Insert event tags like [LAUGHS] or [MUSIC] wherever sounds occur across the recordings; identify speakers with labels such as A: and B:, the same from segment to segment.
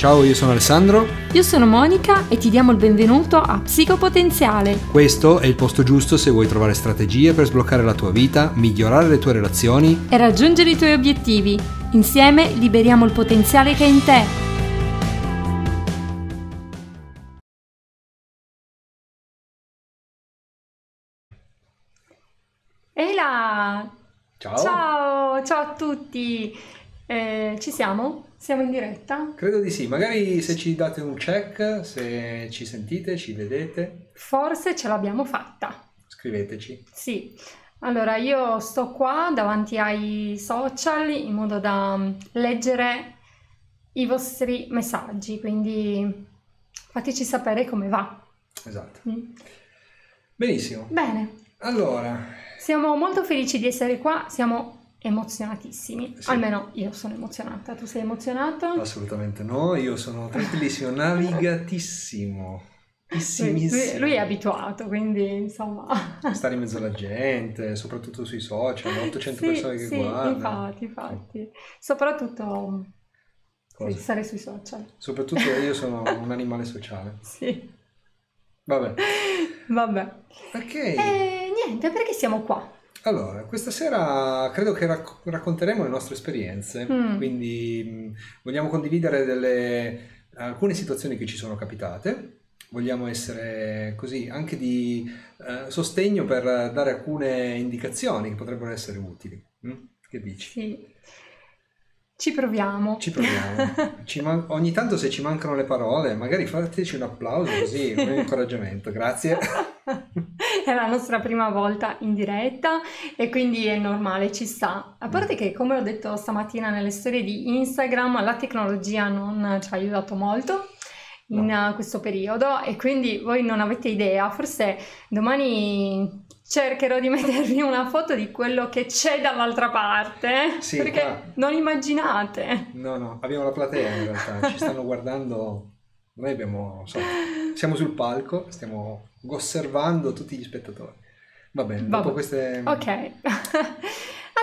A: Ciao, io sono Alessandro.
B: Io sono Monica e ti diamo il benvenuto a Psicopotenziale.
A: Questo è il posto giusto se vuoi trovare strategie per sbloccare la tua vita, migliorare le tue relazioni
B: e raggiungere i tuoi obiettivi. Insieme liberiamo il potenziale che è in te. Ehi là!
A: Ciao!
B: Ciao, ciao a tutti! Eh, ci siamo? Siamo in diretta?
A: Credo di sì, magari se ci date un check, se ci sentite, ci vedete.
B: Forse ce l'abbiamo fatta.
A: Scriveteci.
B: Sì. Allora, io sto qua davanti ai social in modo da mm, leggere i vostri messaggi, quindi fateci sapere come va.
A: Esatto. Mm. Benissimo.
B: Bene.
A: Allora.
B: Siamo molto felici di essere qua, siamo emozionatissimi. Sì. Almeno io sono emozionata. Tu sei emozionato?
A: Assolutamente no, io sono tranquillissimo, [LAUGHS] navigatissimo.
B: Lui, lui, lui, è abituato, quindi insomma...
A: Stare in mezzo alla gente, soprattutto sui social, [LAUGHS] 800 sì, persone che
B: sì,
A: guardano.
B: infatti, infatti. Soprattutto sì, stare sui social.
A: Soprattutto [LAUGHS] io sono un animale sociale.
B: Sì.
A: Vabbè.
B: Vabbè.
A: Ok.
B: E niente, perché siamo qua?
A: Allora, questa sera credo che racc- racconteremo le nostre esperienze, mm. quindi mh, vogliamo condividere delle, alcune situazioni che ci sono capitate, vogliamo essere così anche di eh, sostegno per dare alcune indicazioni che potrebbero essere utili. Mm? Che dici?
B: Sì. Ci proviamo.
A: Ci proviamo. [LAUGHS] ci man- ogni tanto se ci mancano le parole, magari fateci un applauso così, un incoraggiamento. Grazie. [LAUGHS] [LAUGHS]
B: è la nostra prima volta in diretta e quindi è normale, ci sta. A parte che, come ho detto stamattina nelle storie di Instagram, la tecnologia non ci ha aiutato molto in no. questo periodo e quindi voi non avete idea, forse domani cercherò di [LAUGHS] mettervi una foto di quello che c'è dall'altra parte sì, perché qua. non immaginate.
A: No, no, abbiamo la platea in realtà, ci stanno guardando. Noi abbiamo, so, siamo sul palco, stiamo osservando tutti gli spettatori. Va bene, Vabbè. dopo queste...
B: Ok. [LAUGHS]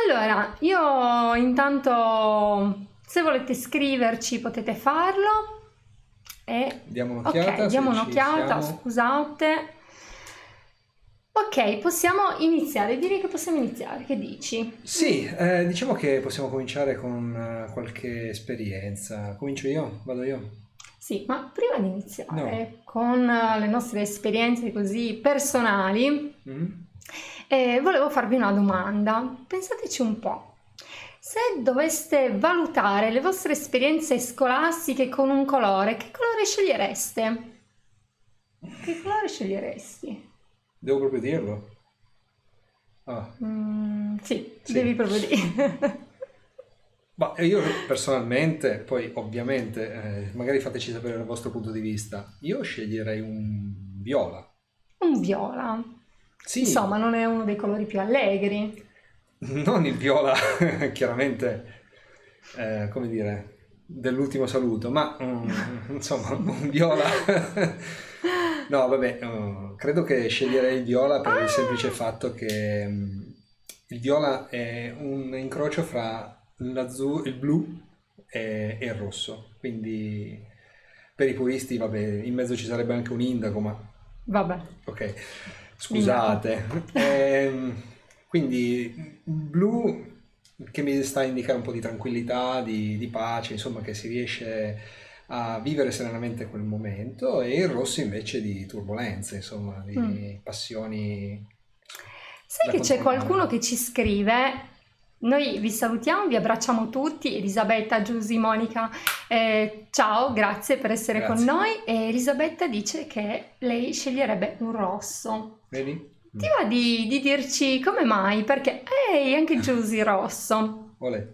B: allora, io intanto, se volete scriverci potete farlo. E...
A: Diamo un'occhiata.
B: Ok, diamo un'occhiata, scusate. Ok, possiamo iniziare, direi che possiamo iniziare, che dici?
A: Sì, eh, diciamo che possiamo cominciare con uh, qualche esperienza. Comincio io? Vado io?
B: Sì, ma prima di iniziare no. con uh, le nostre esperienze così personali, mm. eh, volevo farvi una domanda. Pensateci un po'. Se doveste valutare le vostre esperienze scolastiche con un colore, che colore scegliereste? Che colore sceglieresti?
A: Devo proprio dirlo?
B: Ah. Mm, sì, sì, devi proprio dire. [LAUGHS]
A: Ma io personalmente, poi ovviamente, eh, magari fateci sapere il vostro punto di vista, io sceglierei un viola.
B: Un viola? Sì. Insomma, non è uno dei colori più allegri.
A: Non il viola, [LAUGHS] chiaramente, eh, come dire, dell'ultimo saluto, ma um, [LAUGHS] insomma, un viola... [LAUGHS] no, vabbè, uh, credo che sceglierei il viola per il semplice fatto che um, il viola è un incrocio fra il blu e, e, il rosso. Quindi per i puristi, vabbè, in mezzo ci sarebbe anche un indaco, ma...
B: Vabbè.
A: Ok, scusate. eh, quindi blu che mi sta a indicare un po' di tranquillità, di, di pace, insomma che si riesce a vivere serenamente quel momento e il rosso invece di turbolenze, insomma, di mm. passioni.
B: Sai che c'è qualcuno che ci scrive noi vi salutiamo, vi abbracciamo tutti, Elisabetta, Giusy, Monica, eh, ciao, grazie per essere grazie. con noi. E Elisabetta dice che lei sceglierebbe un rosso.
A: Vedi?
B: Ti va di, di dirci come mai? Perché, ehi, anche [LAUGHS] Giusy rosso.
A: Olè.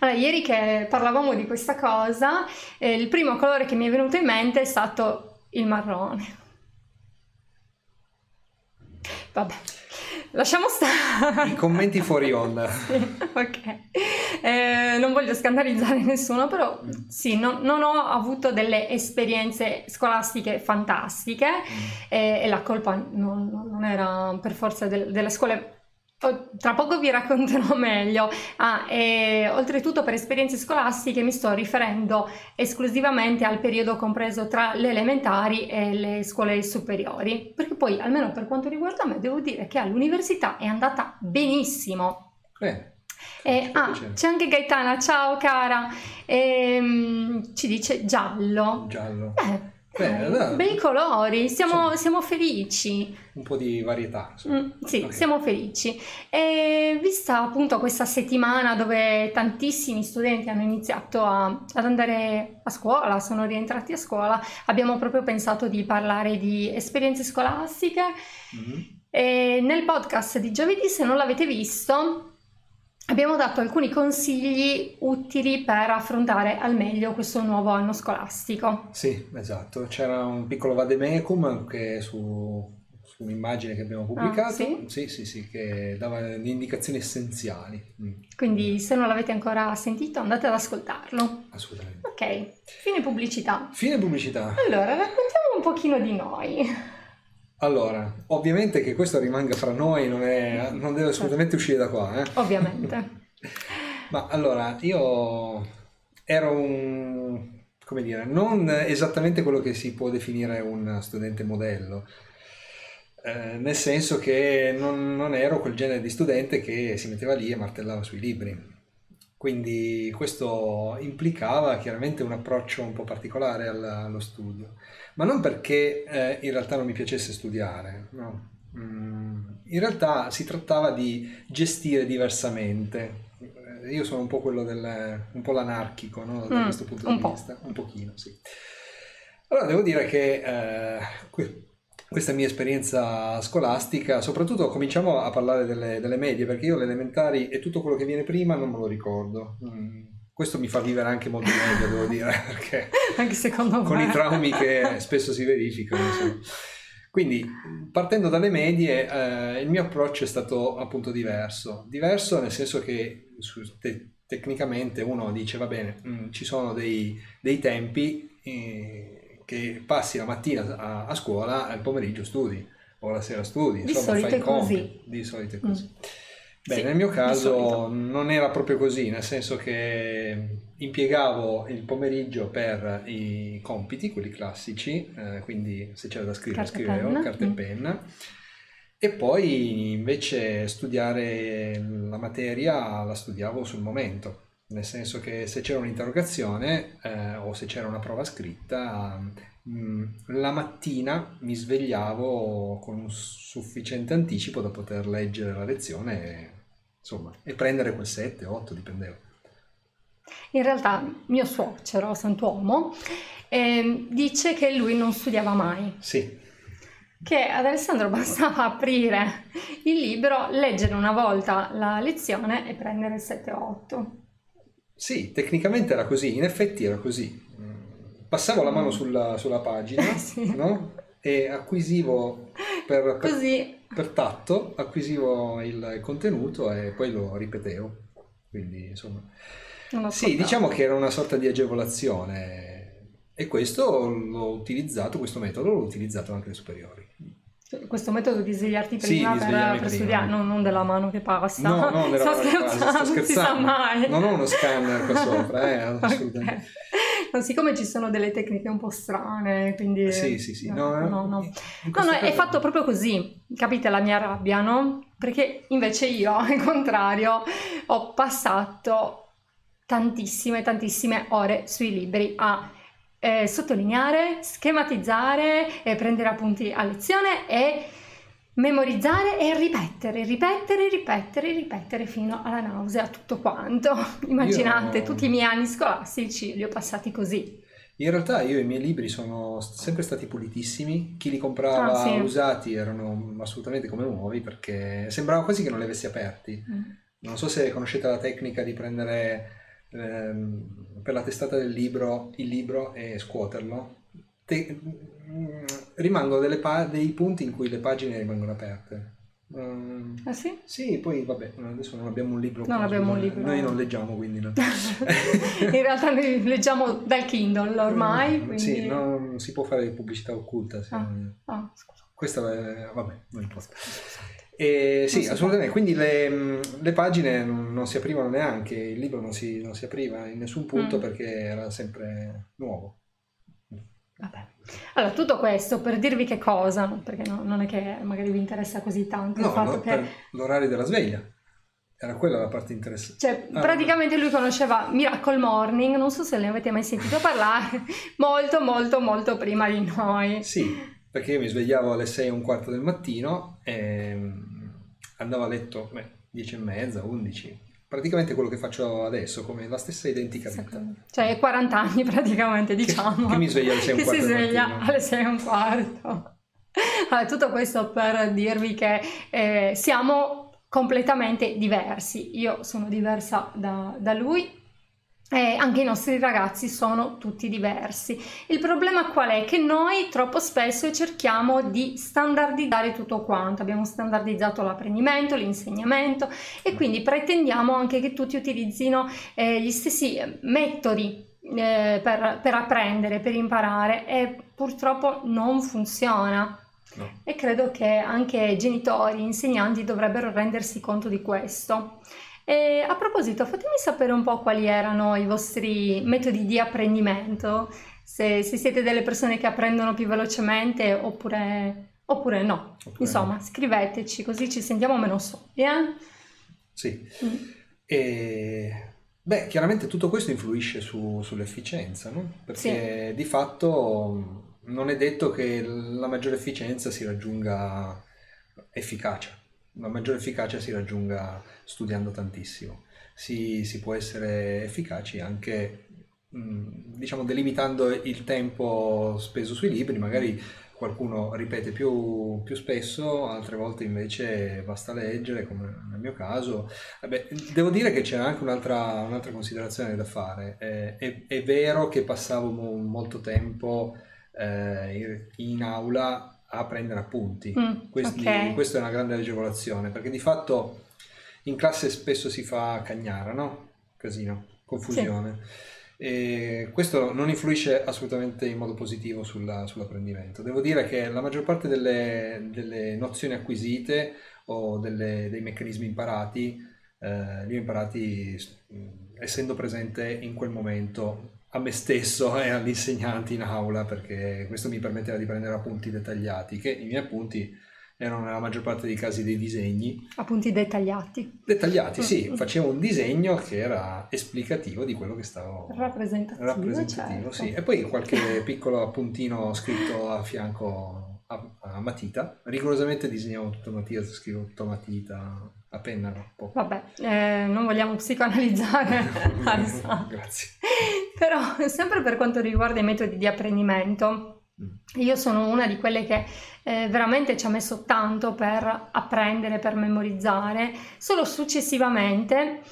B: Allora, ieri che parlavamo di questa cosa, eh, il primo colore che mi è venuto in mente è stato il marrone. Vabbè. Lasciamo stare.
A: I commenti fuori onda. [LAUGHS]
B: sì, ok. Eh, non voglio scandalizzare nessuno, però sì, no, non ho avuto delle esperienze scolastiche fantastiche mm. eh, e la colpa non, non era per forza del, delle scuole tra poco vi racconterò [LAUGHS] meglio. Ah, e, oltretutto per esperienze scolastiche mi sto riferendo esclusivamente al periodo compreso tra le elementari e le scuole superiori, perché poi almeno per quanto riguarda me devo dire che all'università è andata benissimo.
A: Bene.
B: Eh, ah, c'è anche Gaetana, ciao cara, e, ci dice giallo.
A: Giallo.
B: Eh, Beh, bei colori, siamo, siamo, felici.
A: Un po' di varietà.
B: Mm, sì, okay. siamo felici. E vista appunto questa settimana dove tantissimi studenti hanno iniziato a, ad andare a scuola, sono rientrati a scuola, abbiamo proprio pensato di parlare di esperienze scolastiche. Mm-hmm. Nel podcast di giovedì, se non l'avete visto, abbiamo dato alcuni consigli utili per affrontare al meglio questo nuovo anno scolastico.
A: Sì, esatto. C'era un piccolo vademecum anche su, su un'immagine che abbiamo pubblicato. Ah,
B: sì?
A: sì? sì, sì, che dava le indicazioni essenziali.
B: Mm. Quindi se non l'avete ancora sentito andate ad ascoltarlo.
A: Assolutamente.
B: Ok, fine pubblicità.
A: Fine pubblicità.
B: Allora, raccontiamo un pochino di noi.
A: Allora, ovviamente che questo rimanga fra noi, non, è, non deve assolutamente uscire da qua. Eh?
B: Ovviamente. [LAUGHS]
A: Ma allora, io ero un, come dire, non esattamente quello che si può definire un studente modello, eh, nel senso che non, non, ero quel genere di studente che si metteva lì e martellava sui libri. Quindi questo implicava chiaramente un approccio un po' particolare allo studio ma non perché eh, in realtà non mi piacesse studiare, no. Mm, in realtà si trattava di gestire diversamente. Eh, io sono un po' quello del, un po' l'anarchico, no? da mm, questo punto di vista, un pochino, sì. Allora devo dire che eh, questa mia esperienza scolastica, soprattutto cominciamo a parlare delle, delle, medie, perché io le elementari e tutto quello che viene prima non me lo ricordo. Mm questo mi fa vivere anche molto meglio, devo dire, [LAUGHS] perché
B: anche secondo
A: con
B: me.
A: i traumi che spesso si verificano. Insomma. Quindi, partendo dalle medie, eh, il mio approccio è stato appunto diverso. Diverso nel senso che te- tecnicamente uno dice, va bene, mh, mm, ci sono dei, dei tempi eh, che passi la mattina a, a scuola e il pomeriggio studi, o la sera studi,
B: di insomma fai così.
A: Di solito è così. Mm. Beh, sì, nel mio caso non era proprio così, nel senso che impiegavo il pomeriggio per i compiti, quelli classici, eh, quindi se c'era da scrivere carta scrivevo, penna. carta e mm. penna, e poi invece studiare la materia la studiavo sul momento, nel senso che se c'era un'interrogazione eh, o se c'era una prova scritta, mh, mm, la mattina mi svegliavo con un sufficiente anticipo da poter leggere la lezione insomma, e prendere quel 7, 8, dipendeva.
B: In realtà mio suocero, Santuomo, eh, dice che lui non studiava mai.
A: Sì.
B: Che ad Alessandro [LAUGHS] bastava aprire il libro, leggere una volta la lezione e prendere il 7-8.
A: Sì, tecnicamente era così, in effetti era così. Passavo la mano sulla, sulla pagina, [LAUGHS] sì. no? E acquisivo per, per, per tatto acquisivo il contenuto e poi lo ripetevo. Quindi insomma... Sì, diciamo che era una sorta di agevolazione e questo l'ho utilizzato, questo metodo l'ho utilizzato anche alle superiori.
B: Questo metodo di svegliarti prima
A: sì,
B: per, per studiare, non, non, della mano che passa.
A: No, no, della sto mano che passa, sto scherzando. Non si sa mai. Non ho uno scanner qua sopra, eh, [LAUGHS] assolutamente. Okay.
B: No, [LAUGHS] siccome ci sono delle tecniche un po' strane, quindi...
A: Sì, sì, sì. No, no,
B: no. no. no, no è fatto proprio così, capite la mia rabbia, no? Perché invece io, [LAUGHS] al contrario, ho passato tantissime, tantissime ore sui libri a eh, sottolineare, schematizzare, eh, prendere appunti a lezione e memorizzare e ripetere, ripetere, ripetere, ripetere fino alla nausea tutto quanto. [LAUGHS] Immaginate, io... tutti i miei anni scolastici li ho passati così.
A: In realtà io i miei libri sono sempre stati pulitissimi, chi li comprava ah, sì. usati erano assolutamente come nuovi perché sembrava quasi che non li avessi aperti. Mm. Non so se conoscete la tecnica di prendere ehm, per la testata del libro il libro e scuoterlo. Te, mm, rimangono pa- dei punti in cui le pagine rimangono aperte.
B: Um, ah sì?
A: Sì, poi vabbè, adesso non abbiamo un libro.
B: Non abbiamo un libro.
A: Noi non leggiamo, quindi no. [LAUGHS]
B: In realtà noi leggiamo dal Kindle ormai. Quindi...
A: Sì, non si può fare pubblicità occulta.
B: Ah, ah,
A: Questa è, vabbè, non importa. E, sì,
B: si
A: assolutamente. Quindi le, le pagine non, non si aprivano neanche, il libro non si, non si apriva in nessun punto
B: Mm.
A: perché era sempre nuovo.
B: Vabbè. Allora, tutto questo per dirvi che cosa, perché no- non è che magari vi interessa così tanto il
A: No,
B: fatto
A: lo-
B: che...
A: l'orario della sveglia. Era quella la parte interessante.
B: Cioè,
A: Ah.
B: praticamente lui conosceva Miracle Morning, non so se ne avete mai sentito parlare, [LAUGHS] molto, molto, molto prima di noi.
A: Sì, perché io mi svegliavo alle 6 e un quarto del mattino e mm, andavo a letto beh, 10 e mezza, 11. Praticamente quello che faccio adesso, come la stessa identica vita.
B: Cioè, 40 anni praticamente, diciamo.
A: che mi sveglia alle sei e un
B: Che si
A: quarto
B: sveglia alle 6 e un quarto. Allora, tutto questo per dirvi che eh, siamo completamente diversi. Io sono diversa da, da lui e anche i nostri ragazzi sono tutti diversi. Il problema qual è? Che noi troppo spesso cerchiamo di standardizzare tutto quanto. Abbiamo standardizzato l'apprendimento, l'insegnamento e quindi pretendiamo anche che tutti utilizzino eh, gli stessi eh, metodi eh, per, per apprendere, per imparare e purtroppo non funziona.
A: No.
B: E credo che anche genitori, insegnanti dovrebbero rendersi conto di questo. E a proposito, fatemi sapere un po' quali erano i vostri metodi di apprendimento, se, se siete delle persone che apprendono più velocemente oppure, oppure no.
A: Oppure
B: Insomma, scriveteci così ci sentiamo meno soli. eh?
A: Sì.
B: Mm.
A: E, beh, chiaramente tutto questo influisce su- sull'efficienza, no? Perché di fatto non è detto che la maggiore efficienza si raggiunga efficacia. La maggiore efficacia si raggiunga studiando tantissimo. Si, si può essere efficaci anche, mh, diciamo, delimitando il tempo speso sui libri, magari qualcuno ripete più, più spesso, altre volte invece basta leggere, come nel mio caso. Vabbè, devo dire che c'è anche un'altra, un'altra considerazione da fare. Eh, è, è vero che passavo mo- molto tempo eh, in aula a prendere appunti.
B: Mm,
A: Questi-
B: ok.
A: Questa è una grande agevolazione perché di fatto in classe spesso si fa cagnara, no? Casino, confusione. E questo non influisce assolutamente in modo positivo sulla- sull'apprendimento. Devo dire che la maggior parte delle, delle nozioni acquisite o delle- dei meccanismi imparati, eh, li ho imparati mh, essendo presente in quel momento a me stesso e agli insegnanti in aula, perché questo mi permetteva di prendere appunti dettagliati, che i miei appunti erano nella maggior parte dei casi dei disegni,
B: Appunti dettagliati,
A: dettagliati, sì,
B: Mm.
A: facevo un disegno che era esplicativo di quello che stavo
B: rappresentativo,
A: rappresentativo,
B: certo.
A: sì. E poi qualche [LAUGHS] piccolo appuntino scritto a fianco a, a matita. Rigorosamente disegniamo tutto a matita, scrivo tutto a matita, a penna, no? Poco.
B: Vabbè, eh, non vogliamo psicoanalizzare [LAUGHS] Alessandro.
A: Grazie. [LAUGHS]
B: Però sempre per quanto riguarda i metodi di apprendimento,
A: Mm.
B: io sono una di quelle che eh, veramente ci ha messo tanto per apprendere, per memorizzare, solo successivamente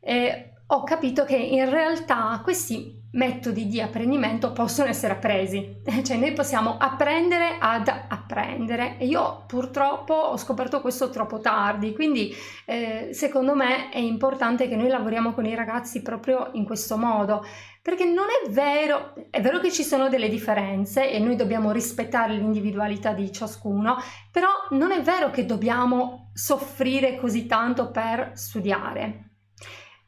B: eh, ho capito che in realtà questi metodi di apprendimento possono essere appresi, cioè noi possiamo apprendere ad apprendere. E io purtroppo ho scoperto questo troppo tardi, quindi eh, secondo me è importante che noi lavoriamo con i ragazzi proprio in questo modo, perché non è vero, è vero che ci sono delle differenze e noi dobbiamo rispettare l'individualità di ciascuno, però non è vero che dobbiamo soffrire così tanto per studiare.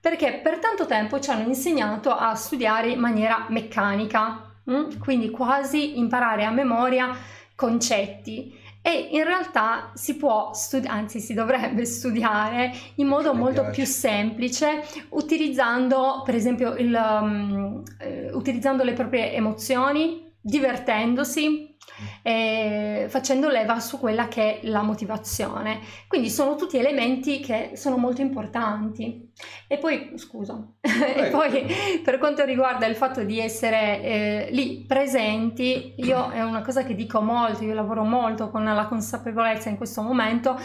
B: Perché per tanto tempo ci hanno insegnato a studiare in maniera meccanica, mm? quindi quasi imparare a memoria concetti e in realtà si può studiare, anzi si dovrebbe [LAUGHS] studiare in modo molto più semplice utilizzando per esempio il, um, eh, utilizzando le proprie emozioni, divertendosi e facendo leva su quella che è la motivazione. Quindi sono tutti elementi che sono molto importanti. E poi, scusa, [LAUGHS] e poi per quanto riguarda il fatto di essere eh, lì presenti, io è una cosa che dico molto, io lavoro molto con la consapevolezza in questo momento.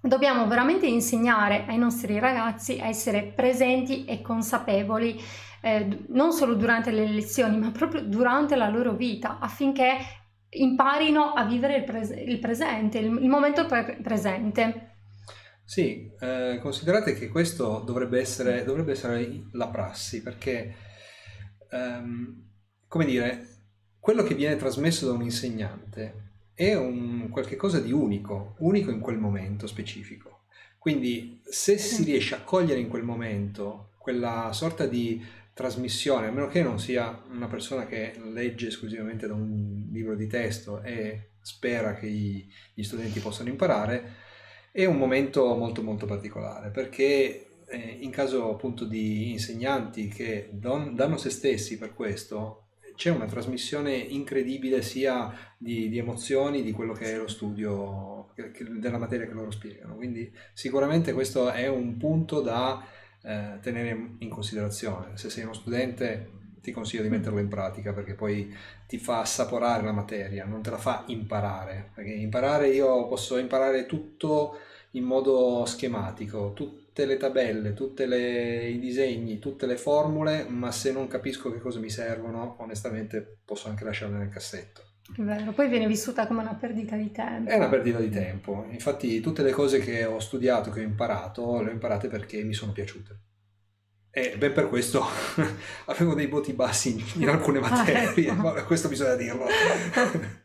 B: Dobbiamo veramente insegnare ai nostri ragazzi a essere presenti e consapevoli eh, non solo durante le lezioni, ma proprio durante la loro vita, affinché imparino a vivere il, pres- il presente, il, il momento pre- presente.
A: Sì, eh, considerate che questo dovrebbe essere, dovrebbe essere la prassi, perché, ehm, come dire, quello che viene trasmesso da un insegnante è un qualche cosa di unico, unico in quel momento specifico. Quindi se si riesce a cogliere in quel momento quella sorta di trasmissione, a meno che non sia una persona che legge esclusivamente da un libro di testo e spera che i, gli studenti possano imparare, è un momento molto molto particolare perché eh, in caso appunto di insegnanti che don, danno se stessi per questo, c'è una trasmissione incredibile sia di, di emozioni di quello che è lo studio che, che, della materia che loro spiegano. Quindi sicuramente questo è un punto da eh, tenere in considerazione. Se sei uno studente ti consiglio di metterlo in pratica perché poi ti fa assaporare la materia, non te la fa imparare. Perché imparare io posso imparare tutto in modo schematico, tutte le tabelle, tutti i disegni, tutte le formule, ma se non capisco che cosa mi servono, onestamente posso anche lasciarle nel cassetto.
B: Vero, poi viene vissuta come una perdita di tempo.
A: È una perdita di tempo. Infatti tutte le cose che ho studiato, che ho imparato, le ho imparate perché mi sono piaciute. E ben per questo [LAUGHS] avevo dei voti bassi in, alcune ah, materie, ah, ecco. questo bisogna dirlo. [LAUGHS]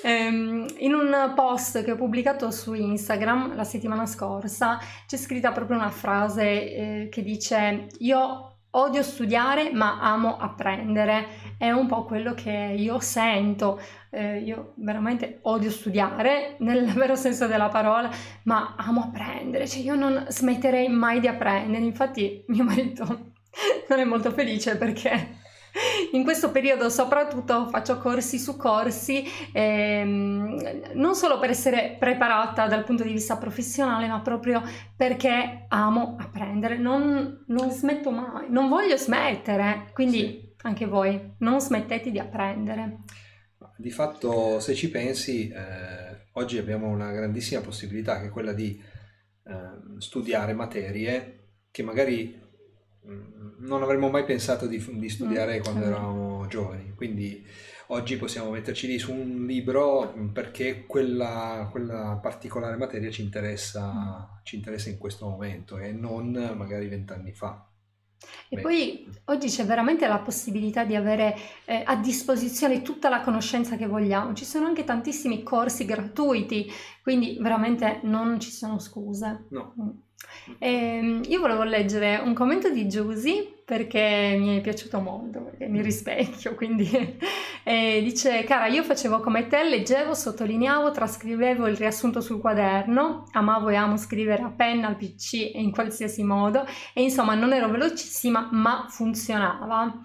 B: Ehm, in un post che ho pubblicato su Instagram la settimana scorsa c'è scritta proprio una frase eh, che dice io odio studiare ma amo apprendere. È un po' quello che io sento. Eh, io veramente odio studiare [LAUGHS] nel vero senso della parola, ma amo apprendere. Cioè io non smetterei mai di apprendere. Infatti mio marito [LAUGHS] non è molto felice perché [LAUGHS] in questo periodo soprattutto faccio corsi su corsi, ehm, non solo per essere preparata dal punto di vista professionale, ma proprio perché amo apprendere, non, non smetto mai, non voglio smettere, quindi sì. anche voi non smettete di apprendere.
A: Di fatto, se ci pensi, eh, oggi abbiamo una grandissima possibilità che è quella di eh, studiare materie che magari non avremmo mai pensato di, di studiare mm. quando eravamo giovani, quindi oggi possiamo metterci lì su un libro perché quella, quella particolare materia ci interessa, mm. ci interessa, in questo momento e non magari vent'anni fa.
B: E Beh. poi oggi c'è veramente la possibilità di avere eh, a disposizione tutta la conoscenza che vogliamo. Ci sono anche tantissimi corsi gratuiti, quindi veramente non ci sono scuse.
A: No.
B: Mm. E ehm, io volevo leggere un commento di Giusy perché mi è piaciuto molto, perché mi rispecchio, quindi [LAUGHS] e dice, cara, io facevo come te, leggevo, sottolineavo, trascrivevo il riassunto sul quaderno, amavo e amo scrivere a penna, al pc e in qualsiasi modo, e insomma non ero velocissima, ma funzionava.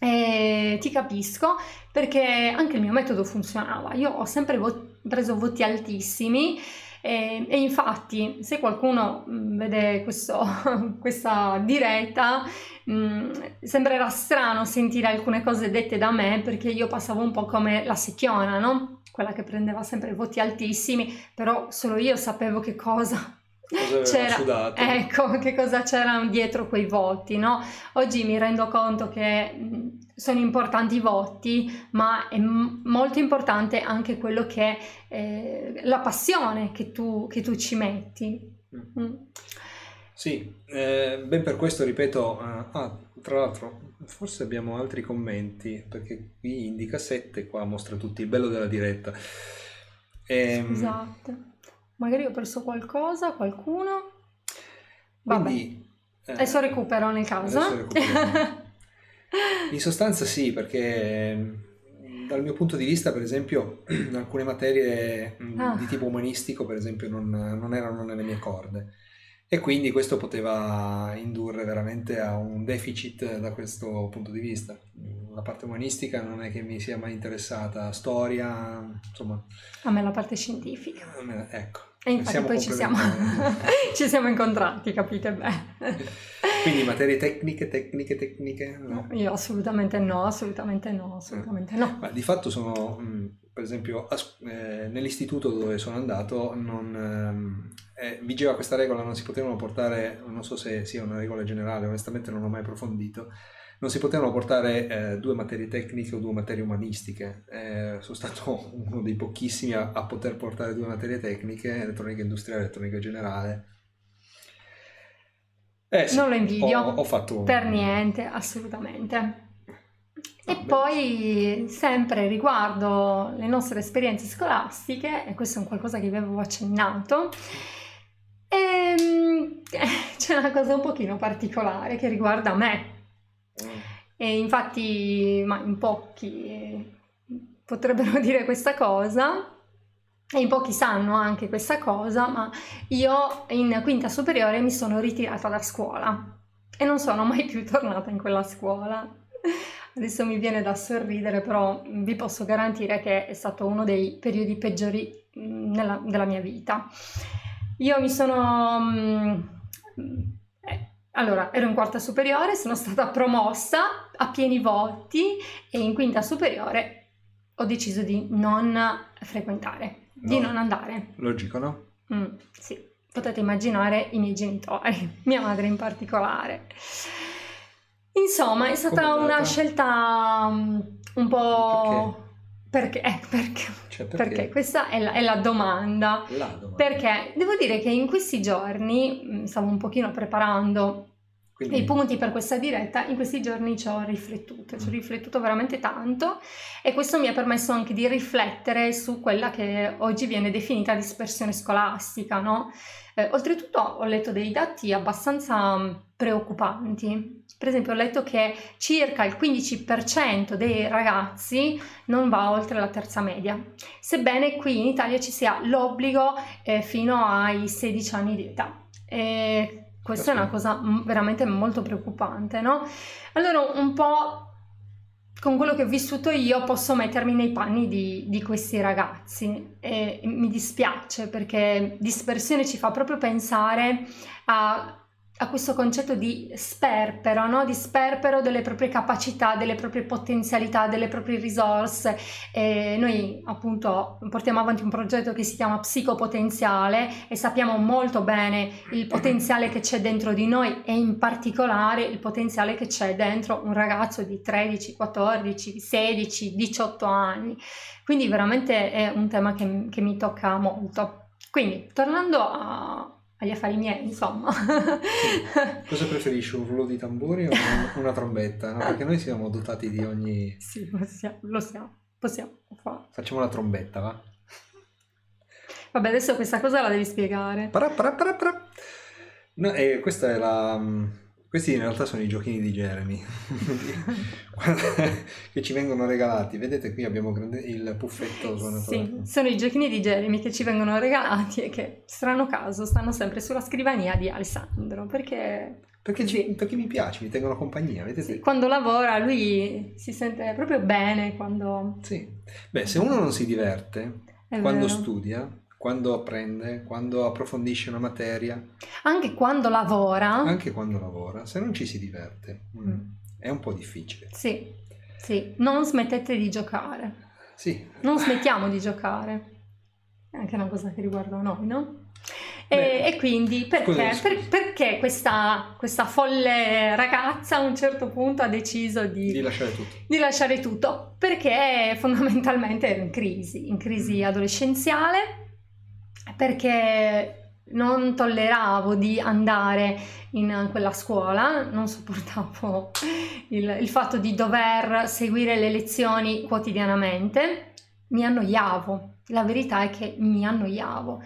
B: E ti capisco perché anche il mio metodo funzionava, io ho sempre vo- preso voti altissimi e, e, infatti, se qualcuno mm, vede questo, [LAUGHS] questa diretta, mh, mm, sembrerà strano sentire alcune cose dette da me perché io passavo un po' come la secchiona, no? Quella che prendeva sempre voti altissimi, però solo io sapevo che cosa
A: c'era,
B: ecco, che cosa c'era dietro quei voti, no? Oggi mi rendo conto che mm, sono importanti i voti, ma è m- molto importante anche quello che è eh, la passione che tu, che tu ci metti. Mm.
A: Mm. Sì, eh, ben per questo ripeto, uh, ah, tra l'altro forse abbiamo altri commenti, perché qui indica 7, qua mostra tutti il bello della diretta.
B: Ehm, Scusate magari ho perso qualcosa, qualcuno. Vabbè. Quindi, eh, adesso recupero nel caso. [LAUGHS] [LAUGHS]
A: In sostanza sì, perché mm, dal mio punto di vista, per esempio, [CLEARS THROAT] alcune materie mm, ah. di tipo umanistico, per esempio, non, non erano nelle mie corde e quindi questo poteva indurre veramente a un deficit da questo punto di vista. La parte umanistica non è che mi sia mai interessata, storia, insomma...
B: A me la parte scientifica.
A: Me, ecco.
B: E infatti poi ci siamo, [LAUGHS] ci siamo incontrati, capite bene. [LAUGHS]
A: Quindi materie tecniche, tecniche, tecniche?
B: No. Io assolutamente no, assolutamente no, assolutamente no.
A: Ma di fatto sono, mm, per esempio, eh, nell'istituto dove sono andato non, ehm, eh, vigeva questa regola, non si potevano portare, non so se sia una regola generale, onestamente non ho mai approfondito, non si potevano portare eh, due materie tecniche o due materie umanistiche. Eh, sono stato [LAUGHS] uno dei pochissimi a, a, poter portare due materie tecniche, elettronica industriale e elettronica generale.
B: Eh, sì, non lo invidio. Ho, ho fatto... Per niente, assolutamente. E poi sempre riguardo le nostre esperienze scolastiche, e questo è un qualcosa che vi avevo accennato, ehm, [LAUGHS] c'è una cosa un pochino particolare che riguarda me. E infatti, ma in pochi potrebbero [LAUGHS] dire questa cosa, e in pochi sanno anche questa cosa, ma io in quinta superiore mi sono ritirata da scuola e non sono mai più tornata in quella scuola. Adesso mi viene da sorridere, però vi posso garantire che è stato uno dei periodi peggiori mm, nella, della mia vita. Io mi sono... Mm, eh, allora, ero in quarta superiore, sono stata promossa a pieni voti e in quinta superiore ho deciso di non frequentare, no. di non andare.
A: Logico, no?
B: Mm, sì, potete immaginare i miei genitori, [LAUGHS] mia madre in particolare. Insomma, è stata una scelta mm, un po'... Perché? Perché? Eh, perché? Cioè, perché? perché? Questa è la, è la, domanda.
A: la, domanda.
B: Perché devo dire che in questi giorni mm, stavo un pochino preparando quindi... I punti per questa diretta in questi giorni ci ho riflettuto, ci ho mm. riflettuto veramente tanto e questo mi ha permesso anche di riflettere su quella che oggi viene definita dispersione scolastica, no? Eh, oltretutto ho letto dei dati abbastanza mm, preoccupanti. Per esempio ho letto che circa il 15% dei ragazzi non va oltre la terza media, sebbene qui in Italia ci sia l'obbligo eh, fino ai 16 anni di età. E questa è una cosa veramente molto preoccupante, no? Allora, un po' con quello che ho vissuto io posso mettermi nei panni di, di questi ragazzi e mi dispiace perché dispersione ci fa proprio pensare a a questo concetto di sperpero, no? di sperpero delle proprie capacità, delle proprie potenzialità, delle proprie risorse. E noi appunto portiamo avanti un progetto che si chiama Psicopotenziale e sappiamo molto bene il potenziale che c'è dentro di noi e in particolare il potenziale che c'è dentro un ragazzo di 13, 14, 16, 18 anni. Quindi veramente è un tema che, che mi tocca molto. Quindi tornando a, agli affari miei, insomma. [LAUGHS]
A: Cosa preferisci, un rullo di tamburi o una, trombetta? No? Perché noi siamo dotati di ogni...
B: Sì, possiamo, lo siamo, possiamo fare.
A: Facciamo una trombetta, va?
B: Vabbè, adesso questa cosa la devi spiegare.
A: Parà, parà, parà, parà. No, eh, questa è la questi in realtà sono i giochini di Jeremy [LAUGHS] che ci vengono regalati. Vedete qui abbiamo il puffetto
B: suonatore. Sì, sono i giochini di Jeremy che ci vengono regalati e che, strano caso, stanno sempre sulla scrivania di Alessandro perché...
A: Perché, ci, perché mi piace, mi tengono compagnia, vedete?
B: Sì, quando lavora lui si sente proprio bene quando...
A: Sì, beh se uno non si diverte, È quando vero. studia, quando apprende, quando approfondisce una materia.
B: Anche quando lavora.
A: Anche quando lavora, se non ci si diverte, mm. mm. è un po' difficile.
B: Sì, sì, non smettete di giocare.
A: Sì.
B: Non smettiamo di giocare. È anche una cosa che riguarda noi, no? E, e, quindi perché, per, perché questa, questa, folle ragazza a un certo punto ha deciso di,
A: di, lasciare tutto?
B: Di lasciare tutto perché fondamentalmente era in crisi, in crisi mm. adolescenziale perché non tolleravo di andare in quella scuola, non sopportavo [LAUGHS] il, il, fatto di dover seguire le lezioni quotidianamente, mi annoiavo, la verità è che mi annoiavo.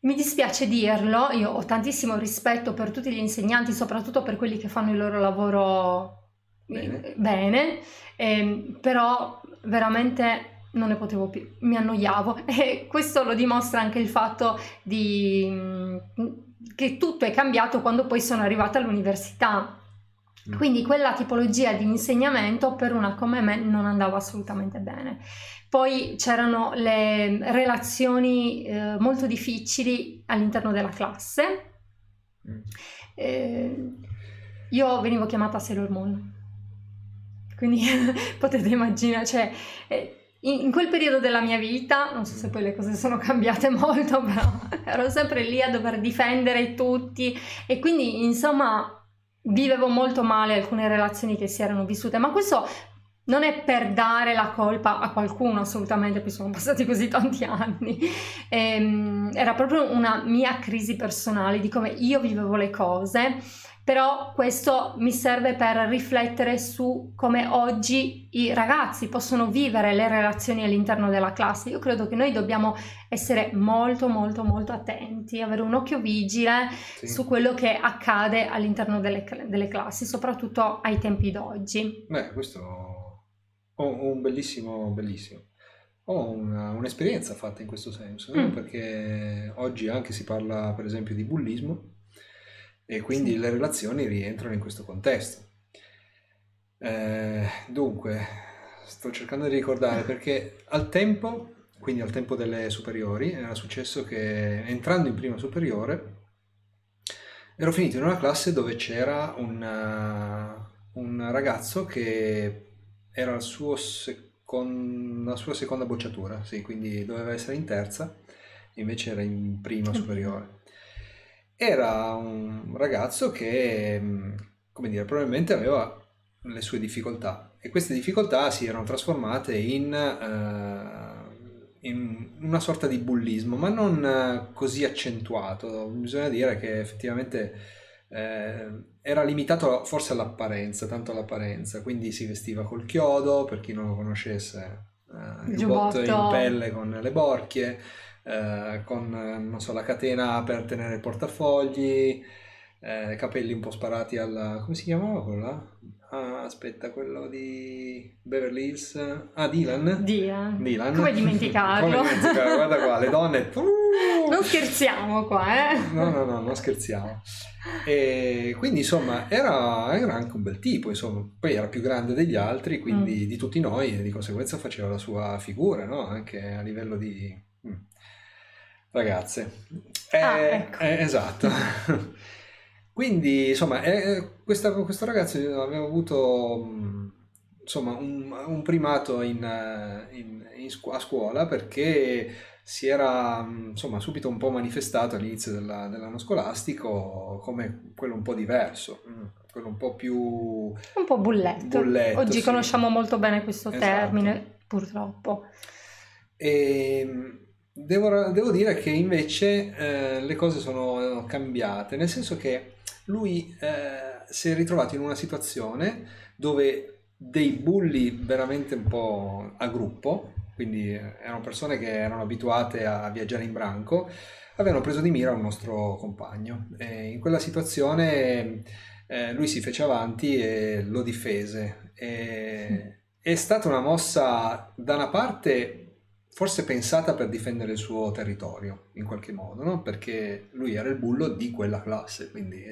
B: Mi dispiace dirlo, io ho tantissimo rispetto per tutti gli insegnanti, soprattutto per quelli che fanno il loro lavoro bene, bene. Eh, però veramente non ne potevo più, mi annoiavo [LAUGHS] e questo lo dimostra anche il fatto di, mm, che tutto è cambiato quando poi sono arrivata all'università. Mm. Quindi quella tipologia di insegnamento per una come me non andava assolutamente bene. Poi c'erano le relazioni eh, molto difficili all'interno della classe. Mm. Eh, io venivo chiamata Sailor Moon. Quindi [LAUGHS] potete immaginare, cioè, eh, in, quel periodo della mia vita, non so se poi le cose sono cambiate [LAUGHS] molto, però ero sempre lì a dover difendere tutti e quindi insomma vivevo molto male alcune relazioni che si erano vissute, ma questo non è per dare la colpa a qualcuno assolutamente, poi sono passati così tanti anni, ehm, era proprio una mia crisi personale di come io vivevo le cose però questo mi serve per riflettere su come oggi i ragazzi possono vivere le relazioni all'interno della classe. Io credo che noi dobbiamo essere molto molto molto attenti, avere un occhio vigile sì. su quello che accade all'interno delle, delle, classi, soprattutto ai tempi d'oggi.
A: Beh, questo ho un bellissimo, bellissimo. Ho una, un'esperienza fatta in questo senso, mm. perché oggi anche si parla per esempio di bullismo e quindi sì. le relazioni rientrano in questo contesto. Eh, dunque, sto cercando di ricordare perché al tempo, quindi al tempo delle superiori, era successo che entrando in prima superiore ero finito in una classe dove c'era una, un ragazzo che era la sua seconda bocciatura, sì, quindi doveva essere in terza, invece era in prima superiore era un ragazzo che, mm, come dire, probabilmente aveva le sue difficoltà. E queste difficoltà si erano trasformate in, uh, in una sorta di bullismo, ma non così accentuato. Bisogna dire che effettivamente eh, era limitato forse all'apparenza, tanto all'apparenza, quindi si vestiva col chiodo, per chi non lo conoscesse, eh, il giubbotto in pelle con le borchie eh, con non so, la catena per tenere i portafogli, eh, capelli un po' sparati alla... come si chiamava quello là? Ah, aspetta, quello di Beverly Hills. Ah, Dylan.
B: Dylan. Dylan. Come dimenticarlo? [LAUGHS]
A: Come dimenticarlo? Guarda qua, le donne. [LAUGHS]
B: Uh! Non scherziamo qua, eh?
A: No, no, no, non scherziamo. E quindi, insomma, era, era, anche un bel tipo, insomma. Poi era più grande degli altri, quindi mm. di tutti noi, e di conseguenza faceva la sua figura, no? Anche a livello di... Mm ragazze.
B: Eh, ah, ecco.
A: eh, esatto. [LAUGHS] Quindi, insomma, eh, questa, questo ragazzo aveva avuto insomma, un, un primato in, in, in, a scuola perché si era insomma, subito un po' manifestato all'inizio della, dell'anno scolastico come quello un po' diverso, quello un po' più...
B: Un po' bulletto. bulletto Oggi sì. conosciamo molto bene questo esatto. termine, purtroppo.
A: E Devo, devo, dire che invece eh, le cose sono cambiate, nel senso che lui eh, si è ritrovato in una situazione dove dei bulli veramente un po' a gruppo, quindi erano persone che erano abituate a viaggiare in branco, avevano preso di mira un nostro compagno. E in quella situazione eh, lui si fece avanti e lo difese. E, è stata una mossa da una parte forse pensata per difendere il suo territorio in qualche modo, no? perché lui era il bullo di quella classe, quindi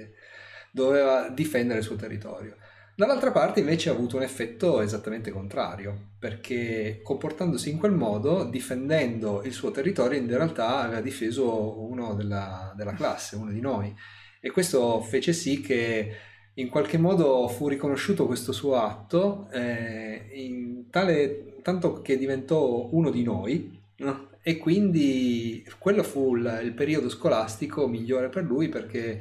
A: doveva difendere il suo territorio. Dall'altra parte invece ha avuto un effetto esattamente contrario, perché comportandosi in quel modo, difendendo il suo territorio, in realtà aveva difeso uno della, della classe, uno di noi. E questo fece sì che in qualche modo fu riconosciuto questo suo atto, eh, in tale tanto che diventò uno di noi no? e quindi quello fu il, il, periodo scolastico migliore per lui perché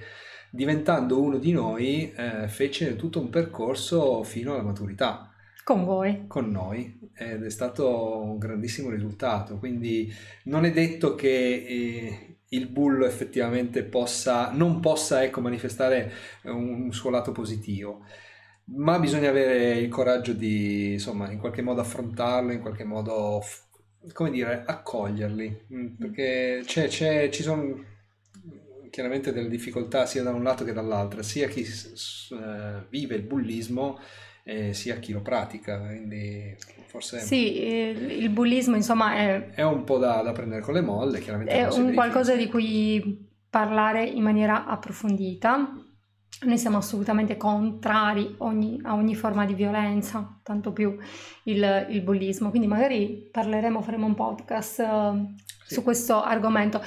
A: diventando uno di noi eh, fece tutto un percorso fino alla maturità.
B: Con voi.
A: Con noi ed è stato un grandissimo risultato, quindi non è detto che eh, il bullo effettivamente possa, non possa ecco, manifestare un suo lato positivo ma bisogna avere il coraggio di, insomma, in qualche modo affrontarlo, in qualche modo, come dire, accoglierli, mm, perché c'è, c'è, ci sono chiaramente delle difficoltà sia da un lato che dall'altro, sia chi uh, vive il bullismo eh, sia chi lo pratica, quindi forse...
B: Sì, il bullismo insomma è...
A: È un po' da, da prendere con le molle, chiaramente.
B: È un qualcosa di cui parlare in maniera approfondita noi siamo assolutamente contrari ogni, a ogni forma di violenza, tanto più il, il bullismo, quindi magari parleremo, faremo un podcast uh, sì. su questo argomento.